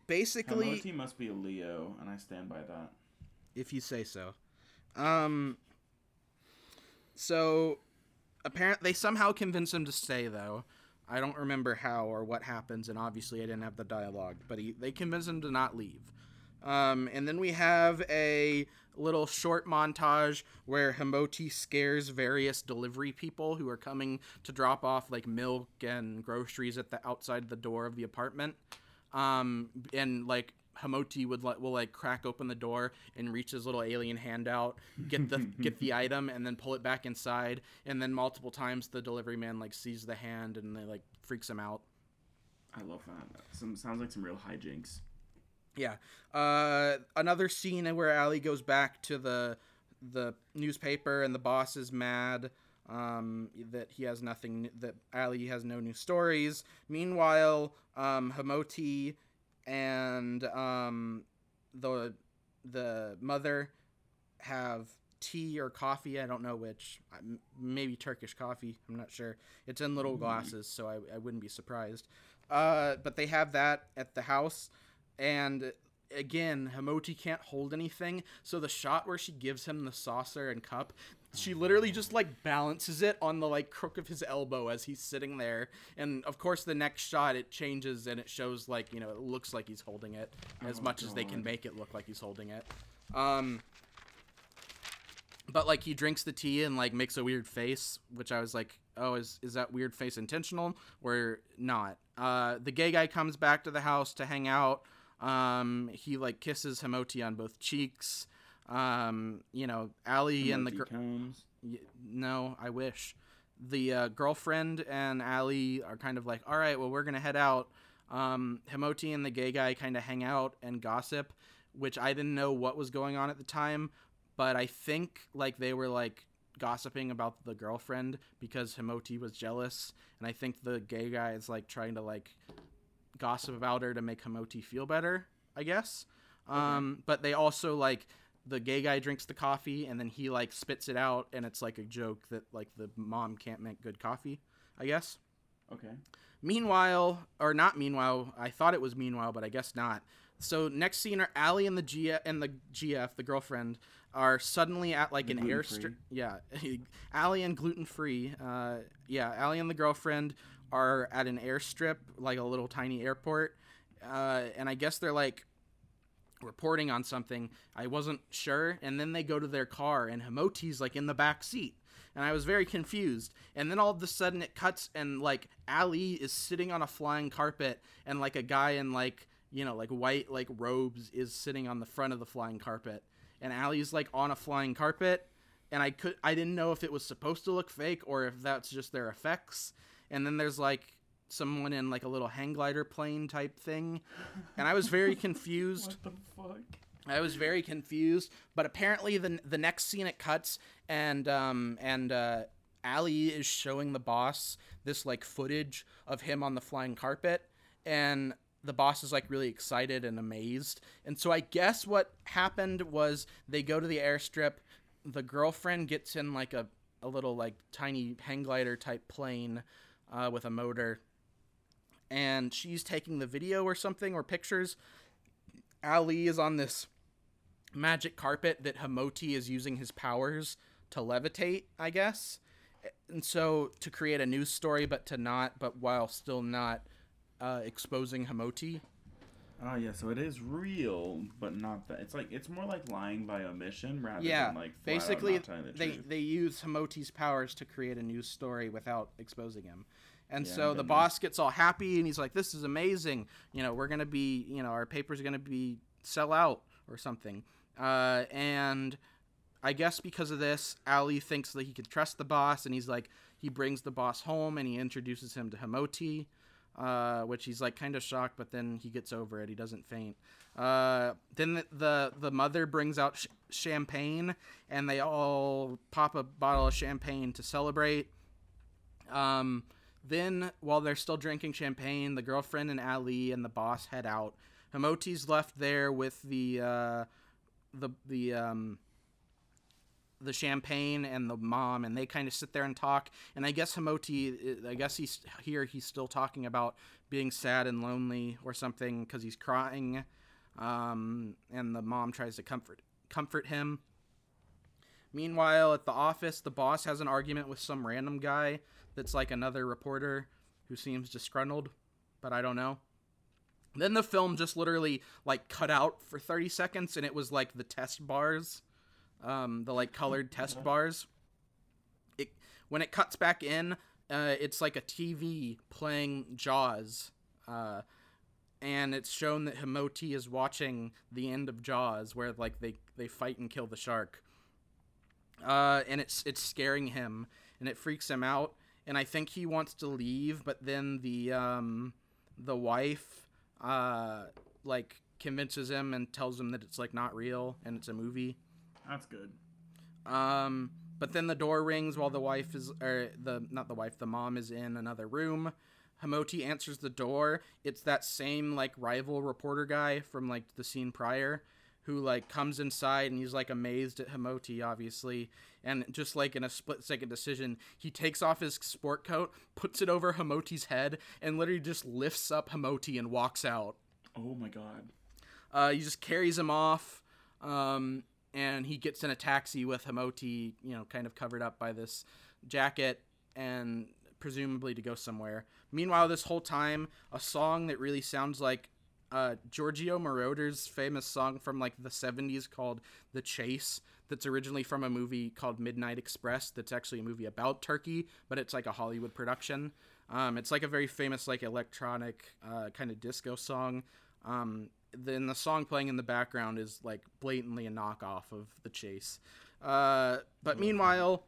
Speaker 1: basically,
Speaker 2: Hamoti must be a Leo, and I stand by that.
Speaker 1: If you say so, um, so apparently they somehow convince him to stay though. I don't remember how or what happens, and obviously I didn't have the dialogue, but he, they convince him to not leave. Um, and then we have a little short montage where Hamoti scares various delivery people who are coming to drop off like milk and groceries at the outside the door of the apartment. Um, and like Hamoti would like will like crack open the door and reach his little alien hand out, get the [LAUGHS] get the item, and then pull it back inside. And then multiple times the delivery man like sees the hand and they like freaks him out.
Speaker 2: I love that. Some sounds like some real hijinks.
Speaker 1: Yeah. Uh, another scene where Ali goes back to the the newspaper and the boss is mad um, that he has nothing that Ali has no new stories. Meanwhile, um, Hamoti and um, the the mother have tea or coffee. I don't know which. Maybe Turkish coffee. I'm not sure. It's in little glasses, so I, I wouldn't be surprised. Uh, but they have that at the house, and again, Hamoti can't hold anything. So the shot where she gives him the saucer and cup, she literally just like balances it on the like crook of his elbow as he's sitting there. And of course, the next shot it changes and it shows like you know it looks like he's holding it as
Speaker 2: Oh,
Speaker 1: much as they can make it look like he's holding it. Um, but like he drinks the tea and like makes a weird face, which I was like, oh, is is that weird face intentional or not? Uh, the gay guy comes back to the house to hang out. Um, he like kisses Hamoti on both cheeks. Um, you know, Ali and the
Speaker 2: Hamoti
Speaker 1: gr-
Speaker 2: comes.
Speaker 1: Y- no, I wish. The uh, girlfriend and Ali are kind of like, all right, well, we're gonna head out. Um, Hamoti and the gay guy kind of hang out and gossip, which I didn't know what was going on at the time, but I think like they were like gossiping about the girlfriend because Hamoti was jealous, and I think the gay guy is like trying to like gossip about her to make Hamoti feel better, I guess. Um, but they also like the gay guy drinks the coffee and then he like spits it out and it's like a joke that like the mom can't make good coffee, I guess.
Speaker 2: Okay.
Speaker 1: Meanwhile, or not meanwhile, I thought it was meanwhile, but I guess not. So next scene are Ali and the G and the GF, the girlfriend, are suddenly at like an airstrip. Yeah, [LAUGHS] Ali and gluten free. Uh, yeah, Ali and the girlfriend are at an airstrip, like a little tiny airport, uh, and I guess they're like reporting on something. I wasn't sure, and then they go to their car, and Hamoti's like in the back seat, and I was very confused. And then all of a sudden it cuts, and like Ali is sitting on a flying carpet, and like a guy in like you know like white like robes is sitting on the front of the flying carpet, and Ali's like on a flying carpet, and I could I didn't know if it was supposed to look fake or if that's just their effects. And then there's like someone in like a little hang glider plane type thing, and I was very confused. [LAUGHS]
Speaker 2: What the fuck?
Speaker 1: I was very confused, but apparently the the next scene it cuts and um and uh Ali is showing the boss this like footage of him on the flying carpet and the boss is like really excited and amazed. And so I guess what happened was they go to the airstrip, the girlfriend gets in like a a little like tiny hang glider type plane uh, with a motor and she's taking the video or something or pictures Ali is on this magic carpet that Hamoti is using his powers to levitate, I guess. And so to create a news story, but to not, but while still not uh, exposing Hamoti.
Speaker 2: Oh yeah, so it is real, but not that. It's like it's more like lying by omission rather
Speaker 1: Yeah,
Speaker 2: than like
Speaker 1: basically
Speaker 2: the
Speaker 1: they
Speaker 2: truth.
Speaker 1: they use Hamoti's powers to create a news story without exposing him. And
Speaker 2: Yeah,
Speaker 1: so the boss gets all happy and he's like, "This is amazing! You know, we're gonna be, you know, our paper's are gonna be sell out or something." Uh, and I guess because of this, Ali thinks that he can trust the boss, and he's like, he brings the boss home and he introduces him to Hamoti, uh, which he's like kind of shocked, but then he gets over it. He doesn't faint. Uh, then the, the the mother brings out sh- champagne, and they all pop a bottle of champagne to celebrate. Um, then, while they're still drinking champagne, the girlfriend and Ali and the boss head out. Hamoti's left there with the uh, the the um, the champagne and the mom, and they kind of sit there and talk. And I guess Hamoti, I guess he's here. He's still talking about being sad and lonely or something because he's crying. Um, and the mom tries to comfort comfort him. Meanwhile, at the office, the boss has an argument with some random guy that's like another reporter who seems disgruntled, but I don't know. Then the film just literally like cut out for 30 seconds and it was like the test bars, um, the like colored test bars. It when it cuts back in, uh, it's like a TV playing Jaws. Uh, and it's shown that Himoti is watching the end of Jaws, where like they they fight and kill the shark. Uh, and it's it's scaring him, and it freaks him out, and I think he wants to leave, but then the um, the wife uh, like convinces him and tells him that it's like not real and it's a movie.
Speaker 2: That's good.
Speaker 1: Um, but then the door rings while the wife is, or the not the wife, the mom is in another room. Hamoti answers the door. It's that same like rival reporter guy from like the scene prior, who like comes inside and he's like amazed at Hamoti, obviously, and just like in a split second decision, he takes off his sport coat, puts it over Hamoti's head, and literally just lifts up Hamoti and walks out.
Speaker 2: Oh my god.
Speaker 1: Uh, he just carries him off, um, and he gets in a taxi with Hamoti, you know, kind of covered up by this jacket, and presumably to go somewhere. Meanwhile, this whole time, a song that really sounds like uh, Giorgio Moroder's famous song from like the 70s called The Chase, that's originally from a movie called Midnight Express, that's actually a movie about Turkey, but it's like a Hollywood production. Um, it's like a very famous, like electronic uh, kind of disco song. Um, then the song playing in the background is like blatantly a knockoff of The Chase. Uh, but meanwhile,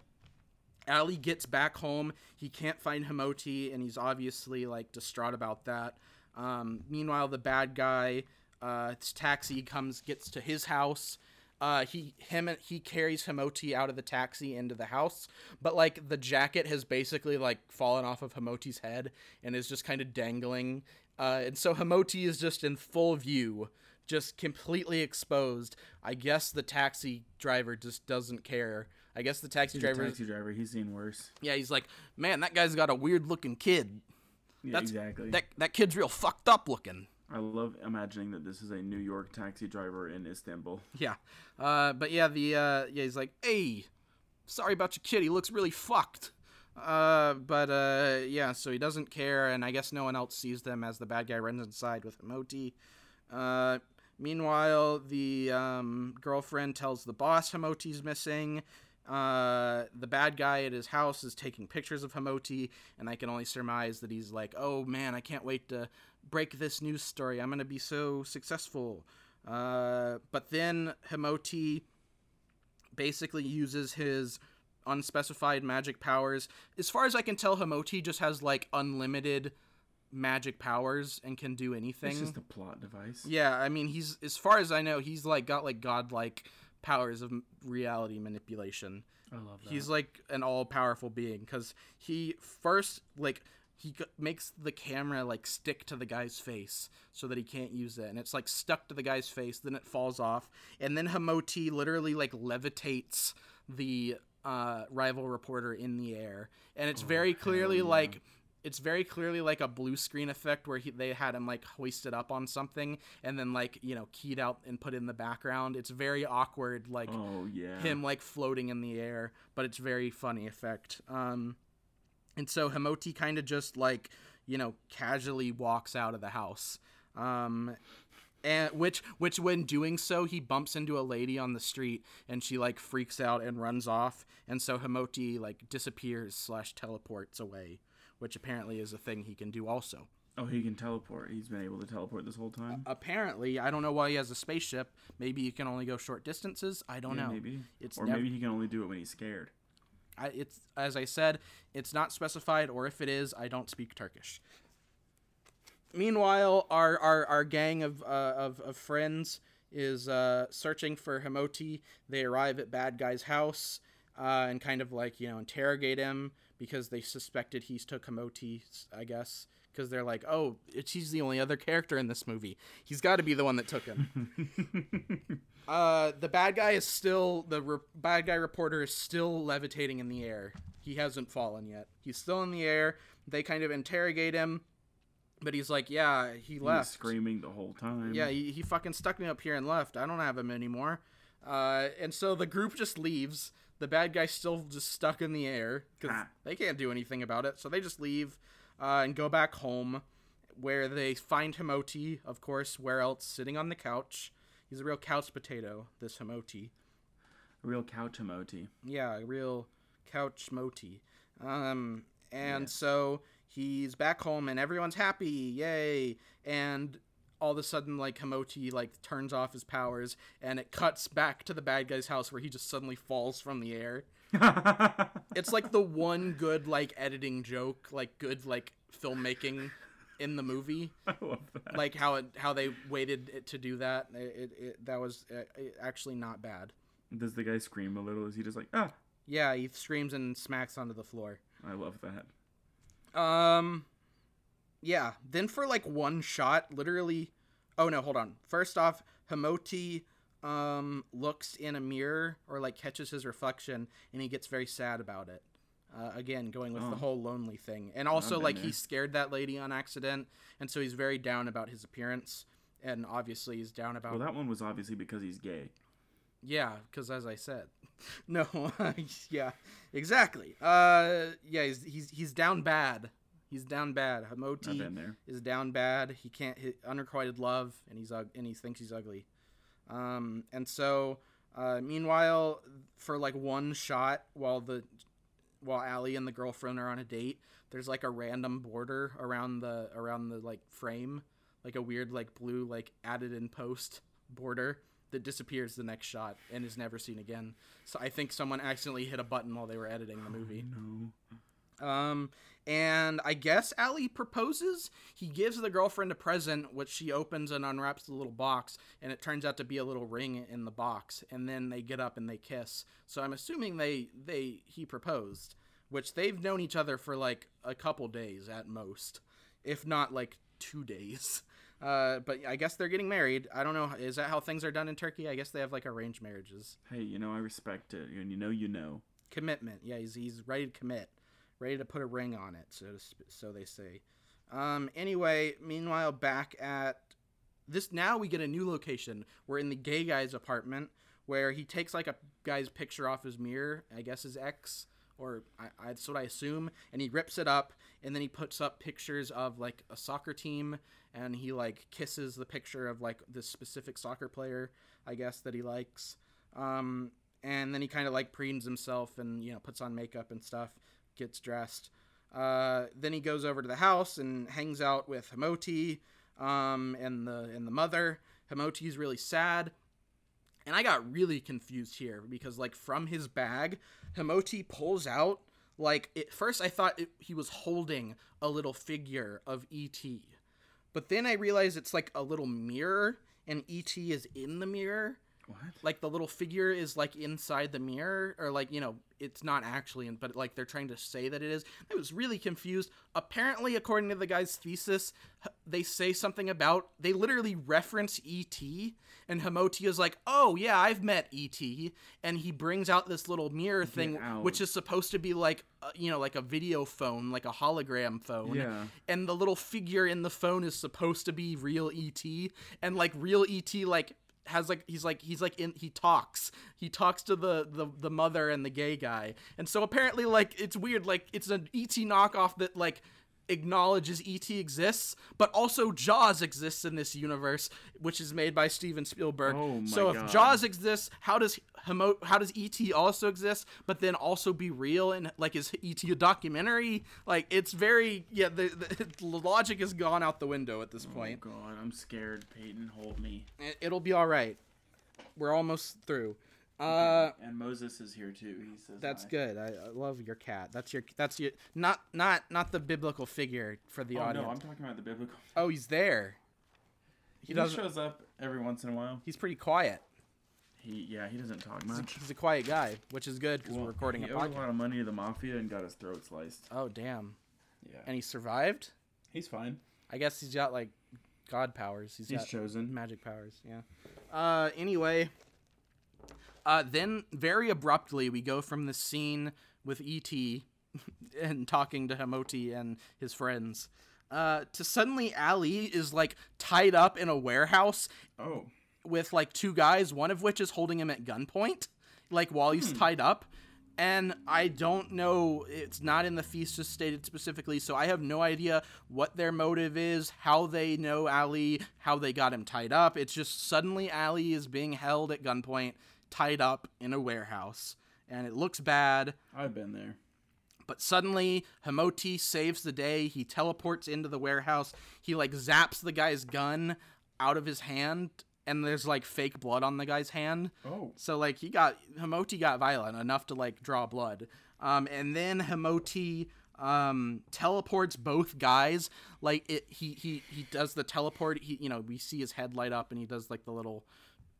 Speaker 1: Ali gets back home. He can't find Hamoti, and he's obviously like distraught about that. Um, meanwhile, the bad guy, uh, his taxi comes, gets to his house. Uh, he him he carries Hamoti out of the taxi into the house, but like the jacket has basically like fallen off of Hamoti's head and is just kind of dangling. Uh, and so Hamoti is just in full view, just completely exposed. I guess the taxi driver just doesn't care. I guess the taxi
Speaker 2: He's
Speaker 1: driver,
Speaker 2: taxi driver. He's seen worse.
Speaker 1: yeah, he's like, man, that guy's got a weird looking kid.
Speaker 2: Yeah,
Speaker 1: That's
Speaker 2: exactly.
Speaker 1: That that kid's real fucked up looking.
Speaker 2: I love imagining that this is a New York taxi driver in Istanbul. [LAUGHS]
Speaker 1: Yeah. Uh, but yeah, the uh, yeah, he's like, hey, sorry about your kid. He looks really fucked. Uh, but uh, yeah, so he doesn't care, and I guess no one else sees them as the bad guy runs inside with Hamoti. Uh, meanwhile, the um, girlfriend tells the boss Hamoti's missing. Uh, the bad guy at his house is taking pictures of Hamoti, and I can only surmise that he's like, "Oh man, I can't wait to break this news story. I'm gonna be so successful." Uh, but then Hamoti basically uses his unspecified magic powers. As far as I can tell, Hamoti just has like unlimited magic powers and can do anything.
Speaker 2: It's just a plot device.
Speaker 1: Yeah, I mean, he's as far as I know, he's like got like godlike powers of reality manipulation.
Speaker 2: I love that.
Speaker 1: He's like an all-powerful being because he first like he g- makes the camera like stick to the guy's face so that he can't use it, and it's like stuck to the guy's face. Then it falls off, and then Hamoti literally like levitates the uh, rival reporter in the air, and it's very clearly like it's very clearly like a blue screen effect where he, they had him like hoisted up on something and then like you know keyed out and put in the background. It's very awkward, like
Speaker 2: oh yeah.
Speaker 1: him like floating in the air, but it's very funny effect. Um, and so Hamoti kind of just like you know casually walks out of the house. Um, and which which when doing so he bumps into a lady on the street and she like freaks out and runs off and so Hamoti like disappears slash teleports away which apparently is a thing he can do also.
Speaker 2: Oh, he can teleport. He's been able to teleport this whole time.
Speaker 1: Apparently, I don't know why he has a spaceship. Maybe he can only go short distances. I don't
Speaker 2: Yeah,
Speaker 1: know.
Speaker 2: maybe.
Speaker 1: It's
Speaker 2: or
Speaker 1: nev-
Speaker 2: maybe he can only do it when he's scared.
Speaker 1: I, it's as I said, it's not specified, or if it is, I don't speak Turkish. Meanwhile, our our, our gang of, uh, of of friends is uh, searching for Himoti. They arrive at Bad Guy's house uh, and kind of like you know interrogate him because they suspected he's took Himoti. I guess because they're like, oh, he's the only other character in this movie. He's got to be the one that took him. [LAUGHS] Uh, the bad guy is still the re- bad guy reporter is still levitating in the air. He hasn't fallen yet. He's still in the air. They kind of interrogate him, but he's like, "Yeah, he left.
Speaker 2: screaming the whole time.
Speaker 1: Yeah, he, he fucking stuck me up here and left. I don't have him anymore." Uh, and so the group just leaves. The bad guy's still just stuck in the air because
Speaker 2: Ah.
Speaker 1: they can't do anything about it. So they just leave uh, and go back home, where they find Himoti, of course. Where else? Sitting on the couch. He's a real couch potato. This Himoti.
Speaker 2: A real couch emoji.
Speaker 1: Yeah, a real couch moti. Um, and so he's back home and everyone's happy, yay! And all of a sudden, like Hamoti like turns off his powers and it cuts back to the bad guy's house where he just suddenly falls from the air. [LAUGHS] It's like the one good like editing joke, like good like filmmaking in the movie. [LAUGHS]
Speaker 2: I love that.
Speaker 1: Like how it how they waited it to do that. It, it, it that was uh, actually not bad.
Speaker 2: Does the guy scream a little? Is he just like, ah?
Speaker 1: Yeah, he screams and smacks onto the floor.
Speaker 2: I love that.
Speaker 1: Um, yeah. Then for like one shot, literally. Oh no, hold on. First off, Himoti um looks in a mirror or like catches his reflection, and he gets very sad about it. Uh, again, going with the whole lonely thing, and also like
Speaker 2: there.
Speaker 1: he scared that lady on accident, and so he's very down about his appearance, and obviously he's down about
Speaker 2: Well, that one was obviously because he's gay.
Speaker 1: yeah, because as I said, [LAUGHS] no, [LAUGHS] yeah, exactly. Uh, yeah, he's he's he's down bad. He's down bad. Hamoti is down bad. He can't hit unrequited love, and he's and he thinks he's ugly. Um, and so, uh, meanwhile, for like one shot, while the while Ali and the girlfriend are on a date, there's like a random border around the around the like frame, like a weird like blue like added in post border that disappears the next shot and is never seen again. So I think someone accidentally hit a button while they were editing the movie.
Speaker 2: No.
Speaker 1: Um, and I guess Ali proposes. He gives the girlfriend a present, which she opens and unwraps the little box, and it turns out to be a little ring in the box. And then they get up and they kiss. So I'm assuming they they he proposed, which they've known each other for like a couple days at most, if not like two days. [LAUGHS] Uh, but I guess they're getting married. I don't know. Is that how things are done in Turkey? I guess they have like arranged marriages.
Speaker 2: Hey, you know I respect it, and you know you know.
Speaker 1: commitment. Yeah, he's he's ready to commit, ready to put a ring on it. So sp- so they say. Um. Anyway, meanwhile, back at this now we get a new location. We're in the gay guy's apartment where he takes like a guy's picture off his mirror. I guess his ex. Or I, I, that's what I assume, and he rips it up, and then he puts up pictures of like a soccer team, and he like kisses the picture of like this specific soccer player, I guess that he likes. Um, and then he kind of like preens himself and you know puts on makeup and stuff, gets dressed. Uh, then he goes over to the house and hangs out with Hamoti um, and the and the mother. Hamoti's really sad. And I got really confused here because, like, from his bag, Himoti pulls out, like, at first I thought it, he was holding a little figure of E.T. But then I realized it's like a little mirror, and E.T. is in the mirror.
Speaker 2: What?
Speaker 1: Like, the little figure is, like, inside the mirror, or, like, you know, it's not actually, in, but, like, they're trying to say that it is. I was really confused. Apparently, according to the guy's thesis, they say something about, they literally reference E.T., and Hamoti is like, oh, yeah, I've met E.T., and he brings out this little mirror thing,
Speaker 2: out.
Speaker 1: which is supposed to be like, uh, you know, like a video phone, like a hologram phone.
Speaker 2: Yeah.
Speaker 1: And the little figure in the phone is supposed to be real ET, and like real ET, like has like he's like he's like in he talks. He talks to the the the mother and the gay guy. And so apparently like it's weird like it's an et knockoff that like acknowledges ET exists, but also Jaws exists in this universe, which is made by Steven Spielberg.
Speaker 2: Oh my
Speaker 1: so if
Speaker 2: God.
Speaker 1: Jaws exists, how does Hemo- how does ET also exist, but then also be real and like is ET a documentary? Like it's very yeah, the, the, [LAUGHS] the logic has gone out the window at this point.
Speaker 2: Oh
Speaker 1: point.
Speaker 2: God, I'm scared. Peyton, hold me.
Speaker 1: It- It'll be all right. We're almost through. Uh
Speaker 2: and Moses is here too. He says
Speaker 1: That's
Speaker 2: hi.
Speaker 1: good. I, I love your cat. That's your that's your not not not the biblical figure for the
Speaker 2: Oh
Speaker 1: audience.
Speaker 2: no, I'm talking about the biblical. [LAUGHS]
Speaker 1: Oh, he's there. He
Speaker 2: He, shows up every once in a while.
Speaker 1: He's pretty quiet.
Speaker 2: He yeah, he doesn't talk
Speaker 1: He's a,
Speaker 2: much.
Speaker 1: he's a quiet guy, which is good because
Speaker 2: Well,
Speaker 1: we're recording a podcast.
Speaker 2: he owed a lot of money to the mafia and got his throat sliced.
Speaker 1: Oh damn!
Speaker 2: Yeah,
Speaker 1: And he survived.
Speaker 2: he's fine.
Speaker 1: I guess he's got like god powers. He's,
Speaker 2: He's chosen.
Speaker 1: magic powers. Yeah. Uh. Anyway. Uh. Then very abruptly we go from the scene with ET [LAUGHS] and talking to Hamoti and his friends. Uh, to suddenly Ali is like tied up in a warehouse
Speaker 2: Oh,
Speaker 1: with like two guys, one of which is holding him at gunpoint, like while he's tied up. And I don't know, it's not in the thesis stated specifically, so I have no idea what their motive is, how they know Ali, how they got him tied up. It's just suddenly Ali is being held at gunpoint, tied up in a warehouse. And it looks bad.
Speaker 2: I've been there.
Speaker 1: But suddenly, Hamoti saves the day. He teleports into the warehouse. He like zaps the guy's gun out of his hand, and there's like fake blood on the guy's hand.
Speaker 2: Oh,
Speaker 1: So like he got Hamoti got violent enough to like draw blood. Um, and then Hamoti um teleports both guys. Like it, he he he does the teleport. He you know we see his head light up, and he does like the little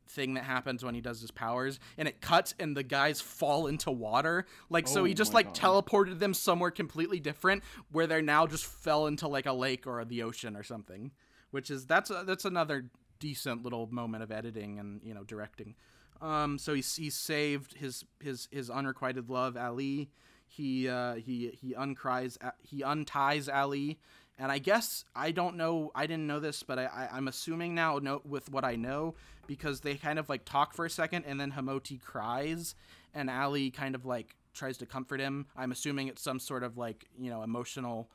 Speaker 1: thing that happens when he does his powers and it cuts and the guys fall into water. Like so
Speaker 2: Oh
Speaker 1: he just like
Speaker 2: God.
Speaker 1: teleported them somewhere completely different where they're now just fell into like a lake or the ocean or something which is that's a, that's another decent little moment of editing and you know directing. Um so he's he saved his his his unrequited love ali. He uh he he uncries he unties ali and I guess I don't know. I didn't know this, but I, I I'm assuming now know with what I know because they kind of like talk for a second, and then Hamoti cries, and Ali kind of like tries to comfort him. I'm assuming it's some sort of like you know emotional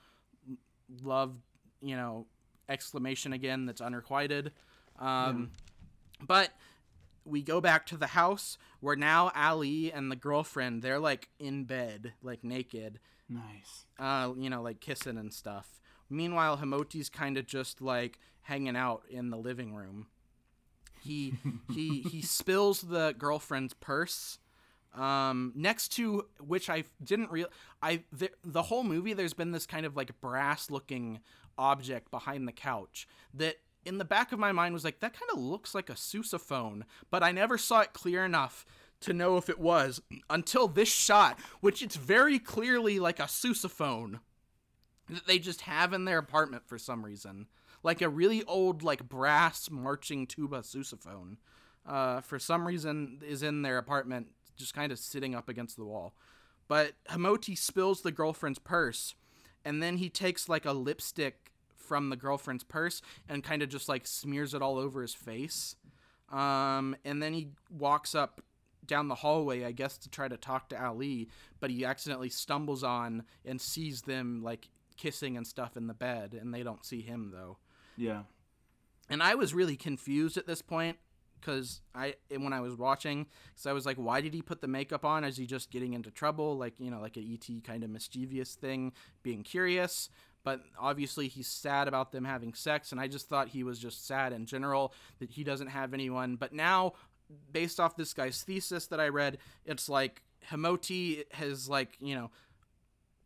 Speaker 1: love, you know, exclamation again that's unrequited. Um, But we go back to the house where now Ali and the girlfriend they're like in bed, like naked,
Speaker 2: nice.
Speaker 1: uh, you know, like kissing and stuff. Meanwhile, Hamoti's kind of just like hanging out in the living room. He he he [LAUGHS] spills the girlfriend's purse. Um, next to which I didn't real I the, the whole movie there's been this kind of like brass looking object behind the couch that in the back of my mind was like that kind of looks like a sousaphone, but I never saw it clear enough to know if it was until this shot, which it's very clearly like a sousaphone that they just have in their apartment for some reason. Like a really old, like brass marching tuba sousaphone, uh, for some reason is in their apartment, just kind of sitting up against the wall. But Hamoti spills the girlfriend's purse, and then he takes like a lipstick from the girlfriend's purse and kind of just like smears it all over his face. Um, and then he walks up down the hallway, I guess, to try to talk to Ali, but he accidentally stumbles on and sees them like kissing and stuff in the bed, and they don't see him though.
Speaker 2: Yeah.
Speaker 1: And I was really confused at this point because I eh, when I was watching, because I was like, why did he put the makeup on? Is he just getting into trouble, like you know, like an ET kind of mischievous thing, being curious? But obviously, he's sad about them having sex, and I just thought he was just sad in general that he doesn't have anyone. But now, based off this guy's thesis that I read, it's like Hamoti has like you know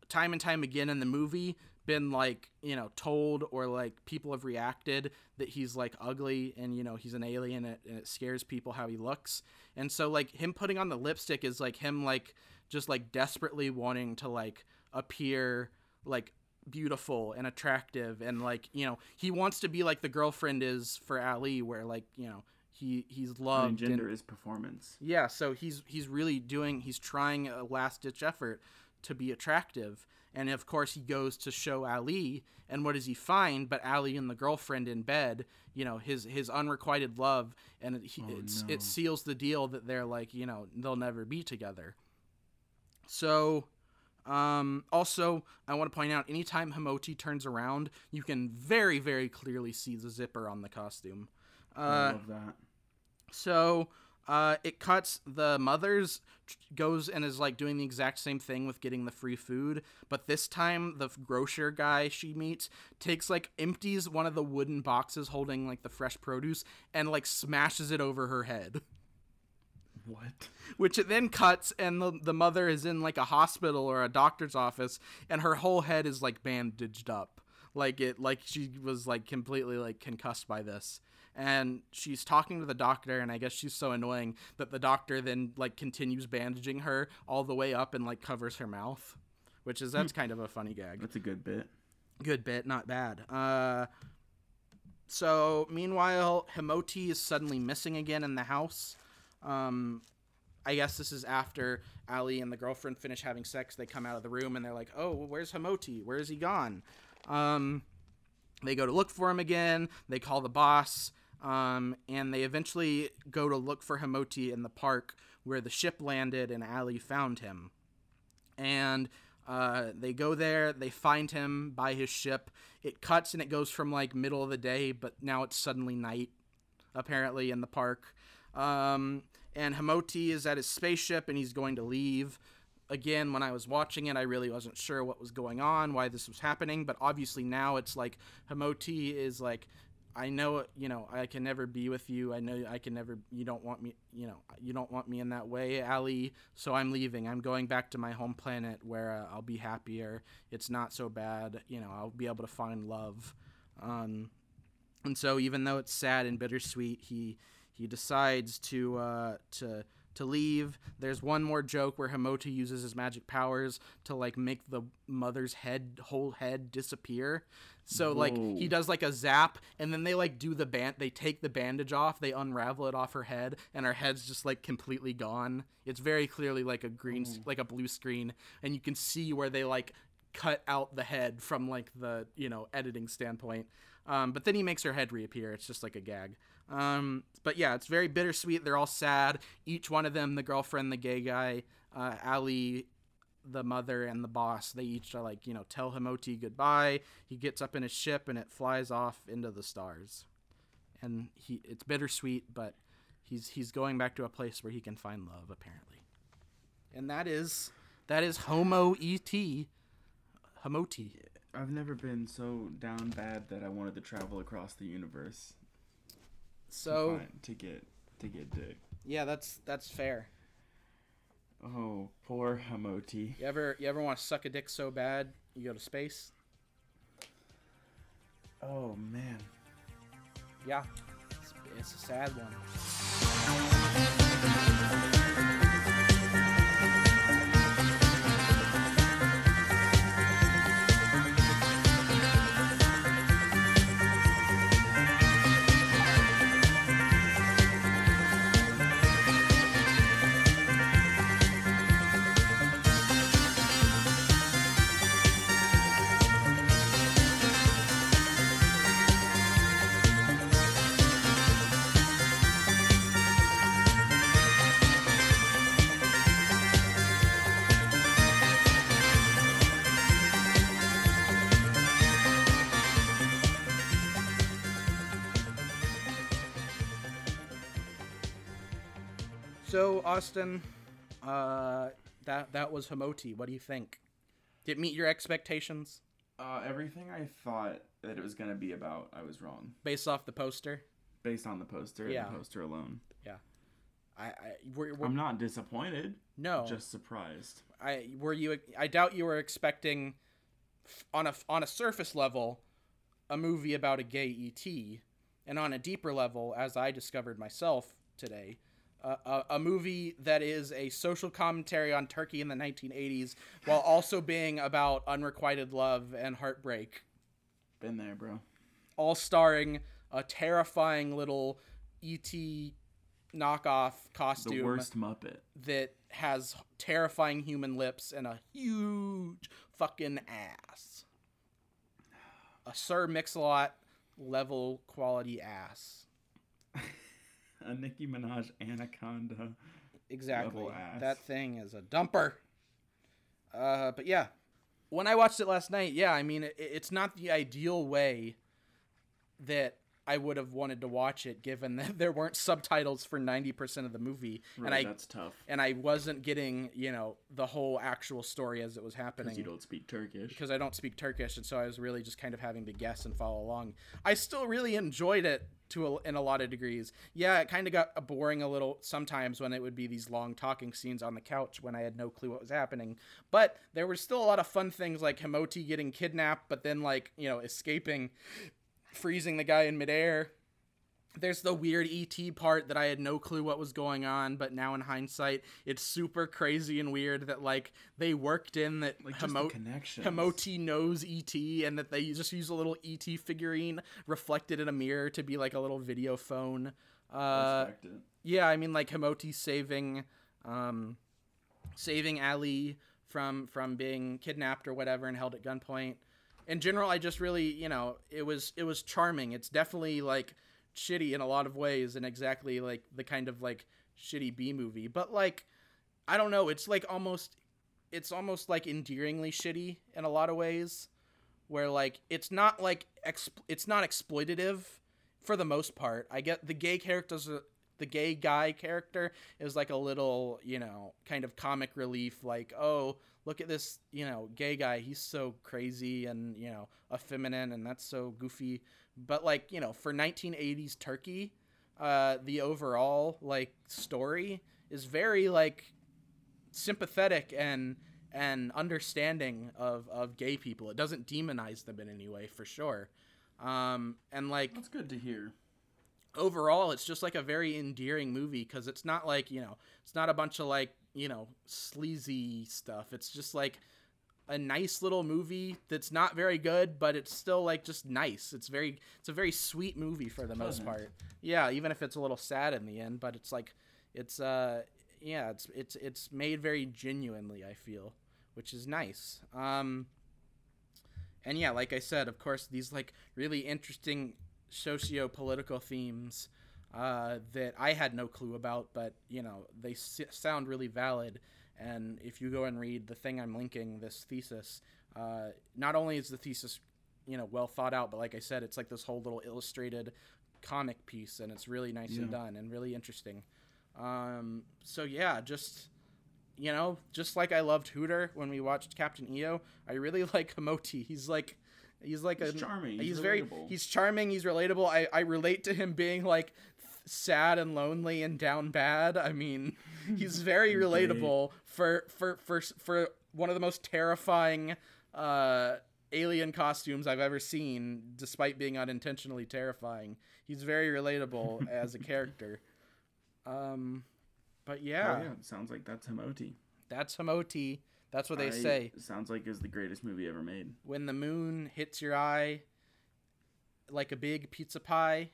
Speaker 1: time and time again in the movie been like you know told or like people have reacted that he's like ugly and you know he's an alien and it, and it scares people how he looks and so like him putting on the lipstick is like him like just like desperately wanting to like appear like beautiful and attractive and like you know he wants to be like the girlfriend is for ali where like you know he he's loved and-
Speaker 2: gender is performance.
Speaker 1: yeah, so he's he's really doing he's trying a last ditch effort to be attractive. And of course he goes to show Ali and what does he find but Ali and the girlfriend in bed, you know, his his unrequited love and it, he, it's,
Speaker 2: no.
Speaker 1: it seals the deal that they're like, you know, they'll never be together. So Um, also, I want to point out anytime Hamoti turns around, you can very, very clearly see the zipper on the costume.
Speaker 2: I
Speaker 1: Uh,
Speaker 2: love that.
Speaker 1: so uh, it cuts the mother's goes and is like doing the exact same thing with getting the free food, but this time the grocer guy she meets takes like empties one of the wooden boxes holding like the fresh produce and like smashes it over her head.
Speaker 2: What?
Speaker 1: which it then cuts and the, the mother is in like a hospital or a doctor's office and her whole head is like bandaged up like it like she was like completely like concussed by this and she's talking to the doctor and i guess she's so annoying that the doctor then like continues bandaging her all the way up and like covers her mouth which is that's kind of a funny gag
Speaker 2: That's a good bit.
Speaker 1: good bit, not bad. Uh, so meanwhile, Himoti is suddenly missing again in the house. Um, I guess this is after Ali and the girlfriend finish having sex. They come out of the room and they're like, "Oh, where's Himoti? Where's he gone?" Um, they go to look for him again. They call the boss, um, and they eventually go to look for Himoti in the park where the ship landed and Ali found him. And uh, they go there they find him by his ship. It cuts and it goes from like middle of the day but now it's suddenly night apparently in the park. Um, and Hamoti is at his spaceship and he's going to leave. Again when i was watching it i really wasn't sure what was going on why this was happening but obviously now it's like Hamoti is like I know, you know, I can never be with you. I know I can never. You don't want me, you know, you don't want me in that way, Ali. So I'm leaving. I'm going back to my home planet where uh, I'll be happier. It's not so bad. You know, I'll be able to find love. Um, and so even though it's sad and bittersweet, he he decides to uh, to to leave. There's one more joke where Himota uses his magic powers to like make the mother's head whole head disappear. So like he does like a zap and then they like do the band they take the bandage off, they unravel it off her head and her head's just like completely gone. It's very clearly like a green like a blue screen and you can see where they like cut out the head from like the you know editing standpoint um, but then he makes her head reappear it's just like a gag um, but yeah it's very bittersweet. They're all sad. Each one of them the girlfriend the gay guy uh, ali the mother and the boss they each are like you know tell himoti goodbye. He gets up in his ship and it flies off into the stars. And he it's bittersweet but he's he's going back to a place where he can find love apparently. And that is that is homo et Hamoti.
Speaker 2: I've never been so down bad that I wanted to travel across the universe to,
Speaker 1: So
Speaker 2: find, to get to get dick.
Speaker 1: yeah, that's that's fair.
Speaker 2: Oh, poor Hamoti.
Speaker 1: You ever you ever want to suck a dick so bad you go to space?
Speaker 2: Oh man.
Speaker 1: Yeah, it's, it's a sad one. So Austin, uh, that that was Hamoti. What do you think? Did it meet your expectations
Speaker 2: Uh, everything I thought that it was gonna be about, I was wrong.
Speaker 1: based off the poster?
Speaker 2: Based on the poster
Speaker 1: Yeah.
Speaker 2: the poster alone.
Speaker 1: Yeah, I, I were, were
Speaker 2: I'm not disappointed,
Speaker 1: no
Speaker 2: just surprised.
Speaker 1: I were you I doubt you were expecting on a on a surface level a movie about a gay ET and on a deeper level as I discovered myself today uh, a, a movie that is a social commentary on Turkey in the 1980s while also being about unrequited love and heartbreak
Speaker 2: Been there, bro.
Speaker 1: all starring a terrifying little ET knockoff
Speaker 2: The
Speaker 1: costume
Speaker 2: worst Muppet.
Speaker 1: that has terrifying human lips and a huge fucking ass. A Sir Mix-a-Lot level quality ass. [LAUGHS]
Speaker 2: A Nicki Minaj anaconda.
Speaker 1: Exactly. That thing is a dumper. Uh, but yeah, when I watched it last night, yeah, I mean, it, it's not the ideal way that I would have wanted to watch it, given that [LAUGHS] there weren't subtitles for ninety percent of the movie,
Speaker 2: Right,
Speaker 1: and I
Speaker 2: that's tough.
Speaker 1: and I wasn't getting you know the whole actual story as it was happening
Speaker 2: Because you don't speak Turkish.
Speaker 1: because I don't speak Turkish, and so I was really just kind of having to guess and follow along. I still really enjoyed it to a, in a lot of degrees. Yeah, it kind of got boring a little sometimes when it would be these long talking scenes on the couch when I had no clue what was happening. But there were still a lot of fun things like Himoti getting kidnapped, but then like you know escaping, freezing the guy in midair there's the weird ET part that I had no clue what was going on, but now in hindsight, it's super crazy and weird that like they worked in that
Speaker 2: Like, the
Speaker 1: Himo- knows ET and that they just use a little ET figurine reflected in a mirror to be like a little video phone. Uh, yeah, I mean like Himoti saving um saving Ali from from being kidnapped or whatever and held at gunpoint. In general, I just really, you know, it was it was charming. It's definitely like shitty in a lot of ways and exactly like the kind of like shitty B movie. But like I don't know, it's like almost it's almost like endearingly shitty in a lot of ways where like it's not like exp- it's not exploitative for the most part. I get the gay characters the gay guy character is like a little, you know, kind of comic relief like, "Oh, look at this, you know, gay guy. He's so crazy and, you know, effeminate and that's so goofy." But like, you know, for 1980s Turkey, uh the overall like story is very like sympathetic and and understanding of of gay people. It doesn't demonize them in any way, for sure. Um, and like
Speaker 2: That's good to hear.
Speaker 1: Overall, it's just like a very endearing movie because it's not like you know, it's not a bunch of like you know sleazy stuff. It's just like a nice little movie that's not very good, but it's still like just nice. It's very, it's a very sweet movie for the most part. Yeah, even if it's a little sad in the end, but it's like, it's uh, yeah, it's it's it's made very genuinely. I feel, which is nice. Um, and yeah, like I said, of course, these like really interesting socio-political themes uh, that I had no clue about, but you know they s- sound really valid. And if you go and read the thing I'm linking, this thesis, uh, not only is the thesis, you know, well thought out, but like I said, it's like this whole little illustrated comic piece, and it's really nice and done and really interesting. Um, so yeah, just you know, just like I loved Hooter when we watched Captain EO, I really [LAUGHS] like Homoti. He's like he's like
Speaker 2: He's
Speaker 1: a
Speaker 2: charming,
Speaker 1: He's,
Speaker 2: he's
Speaker 1: very he's charming, he's relatable. I I relate to him being like sad and lonely and down bad. I mean, he's [LAUGHS] very relatable for for for for one of the most terrifying uh alien costumes I've ever seen despite being unintentionally terrifying. He's very relatable [LAUGHS] as a character. Um but yeah,
Speaker 2: Oh, yeah. Sounds like that's Homoti.
Speaker 1: that's Homoti. That's what they
Speaker 2: I-
Speaker 1: say.
Speaker 2: Sounds like is the greatest movie ever made.
Speaker 1: When the moon hits your eye like a big pizza pie,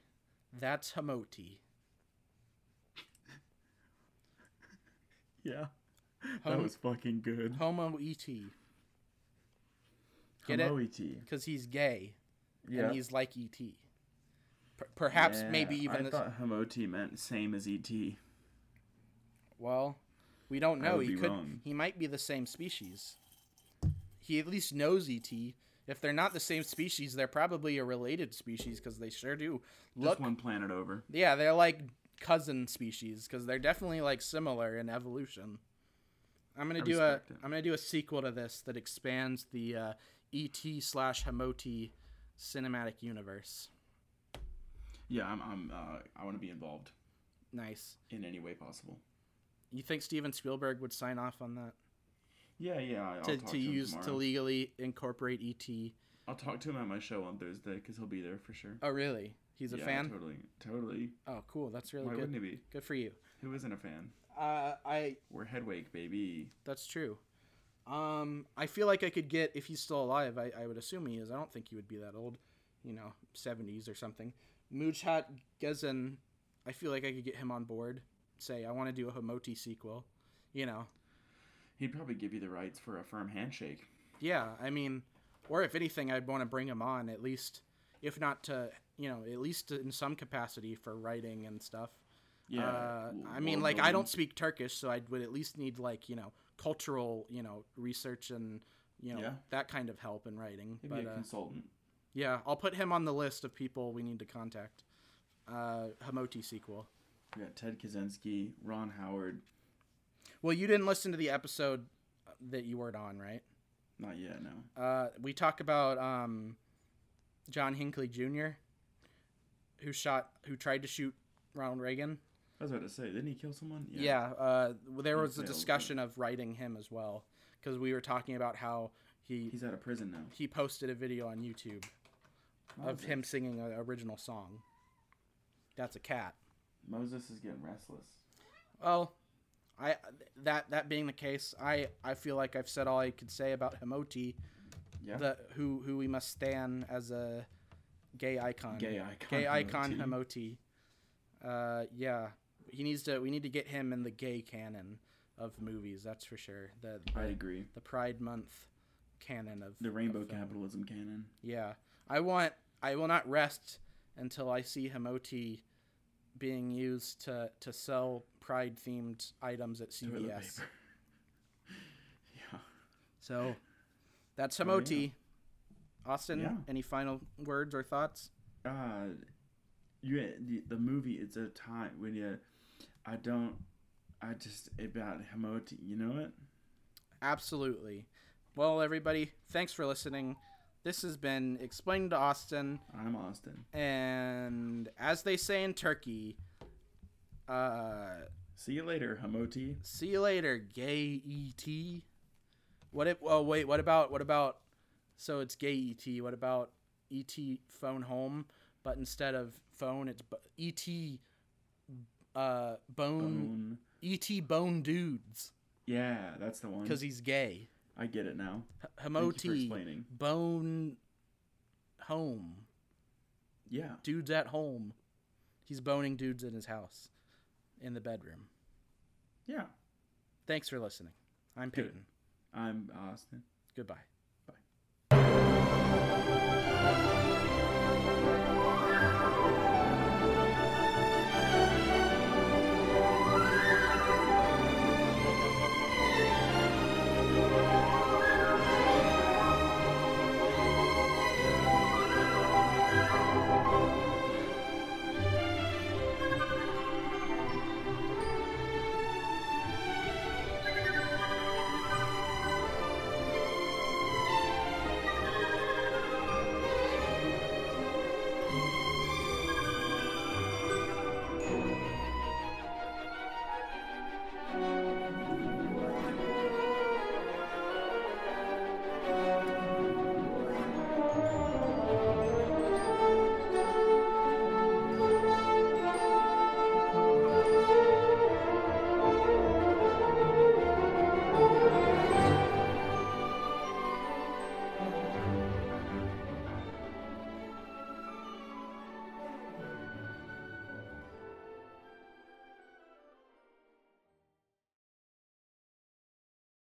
Speaker 1: that's Homoti. [LAUGHS]
Speaker 2: Yeah. That was fucking good.
Speaker 1: Homo ET. Get it?
Speaker 2: Homoti.
Speaker 1: Because he's gay
Speaker 2: Yeah.
Speaker 1: and he's like ET. Per- perhaps
Speaker 2: Yeah,
Speaker 1: maybe even
Speaker 2: I
Speaker 1: this.
Speaker 2: thought Himoti meant same as ET.
Speaker 1: Well, we don't know. He could.
Speaker 2: wrong.
Speaker 1: He might be the same species. He at least knows ET. If they're not the same species, they're probably a related species because they sure do look.
Speaker 2: Just one planet over.
Speaker 1: Yeah, they're like cousin species because they're definitely like similar in evolution. I'm gonna
Speaker 2: I
Speaker 1: do a. am gonna do a sequel to this that expands the uh, ET slash Homoti cinematic universe.
Speaker 2: Yeah, I'm. I'm. Uh, I want to be involved
Speaker 1: Nice.
Speaker 2: in any way possible.
Speaker 1: You think Steven Spielberg would sign off on that
Speaker 2: Yeah, yeah. I'll
Speaker 1: to, to
Speaker 2: to,
Speaker 1: use to legally incorporate ET?
Speaker 2: I'll talk to him at my show on Thursday because he'll be there for sure.
Speaker 1: Oh, really? He's a
Speaker 2: yeah,
Speaker 1: fan.
Speaker 2: Totally, totally.
Speaker 1: Oh, cool. That's really
Speaker 2: Why
Speaker 1: good.
Speaker 2: wouldn't he be?
Speaker 1: Good for you.
Speaker 2: Who isn't a fan?
Speaker 1: Uh, I
Speaker 2: We're Headwake, baby.
Speaker 1: That's true. Um, I feel like I could get if he's still alive. I, I would assume he is. I don't think he would be that old. You know, seventies or something. Müjdat Gezen, I feel like I could get him on board. Say I want to do a Homoti sequel. You know,
Speaker 2: He'd probably give you the rights for a firm handshake.
Speaker 1: yeah. I mean, or if anything, I'd want to bring him on at least, if not to you know, at least in some capacity for writing and stuff.
Speaker 2: Yeah,
Speaker 1: Uh, I mean, like I don't speak Turkish, so I would at least need like you know cultural you know research and you know
Speaker 2: Yeah.
Speaker 1: that kind of help in writing.
Speaker 2: Maybe
Speaker 1: but
Speaker 2: a
Speaker 1: uh,
Speaker 2: consultant.
Speaker 1: yeah, I'll put him on the list of people we need to contact. Uh, Homoti sequel.
Speaker 2: We got Ted Kaczynski, Ron Howard.
Speaker 1: Well, you didn't listen to the episode that you weren't on, right?
Speaker 2: Not yet, no.
Speaker 1: Uh, we talk about um, John Hinckley Jr., who shot, who tried to shoot Ronald Reagan.
Speaker 2: I was about to say, didn't he kill someone?
Speaker 1: Yeah, uh, there was a discussion of writing him as well, because we were talking about how he
Speaker 2: He's out of prison now.
Speaker 1: he posted a video on YouTube of him singing an original song. That's a cat.
Speaker 2: Moses is getting restless.
Speaker 1: Well, I that that being the case, I I feel like I've said all I could say about Homoti,
Speaker 2: Yeah.
Speaker 1: the who who we must stand as a gay icon.
Speaker 2: Gay icon
Speaker 1: Gay icon. Homoti. Uh, yeah, he needs to. We need to get him in the gay canon of movies. That's for sure. The
Speaker 2: I agree.
Speaker 1: the Pride Month canon of
Speaker 2: The rainbow
Speaker 1: of
Speaker 2: capitalism canon.
Speaker 1: Yeah, I want. I will not rest until I see Homoti being used to to sell pride themed items at CVS. [LAUGHS]
Speaker 2: yeah.
Speaker 1: So that's
Speaker 2: Oh,
Speaker 1: Homoti. Austin,
Speaker 2: Yeah.
Speaker 1: any final words or thoughts?
Speaker 2: Uh, you the, the movie. It's a time when you. I don't. I just about Homoti. You know it.
Speaker 1: Absolutely. Well, everybody, thanks for listening. This has been Explained to Austin,
Speaker 2: I'm Austin.
Speaker 1: and as they say in Turkey, uh,
Speaker 2: See you later, Homoti.
Speaker 1: see you later, gay ET. What if? Oh wait, what about what about? So it's gay ET. What about ET phone home? But instead of phone, it's ET. Uh, bone,
Speaker 2: Bone.
Speaker 1: ET bone dudes
Speaker 2: Yeah, that's the one.
Speaker 1: because he's gay.
Speaker 2: I get it now.
Speaker 1: H-
Speaker 2: Thank you for explaining.
Speaker 1: bone home
Speaker 2: Yeah.
Speaker 1: dudes at home. He's boning dudes in his house, in the bedroom.
Speaker 2: Yeah.
Speaker 1: Thanks for listening. I'm
Speaker 2: Good.
Speaker 1: Peyton.
Speaker 2: I'm Austin.
Speaker 1: Goodbye.
Speaker 2: Bye.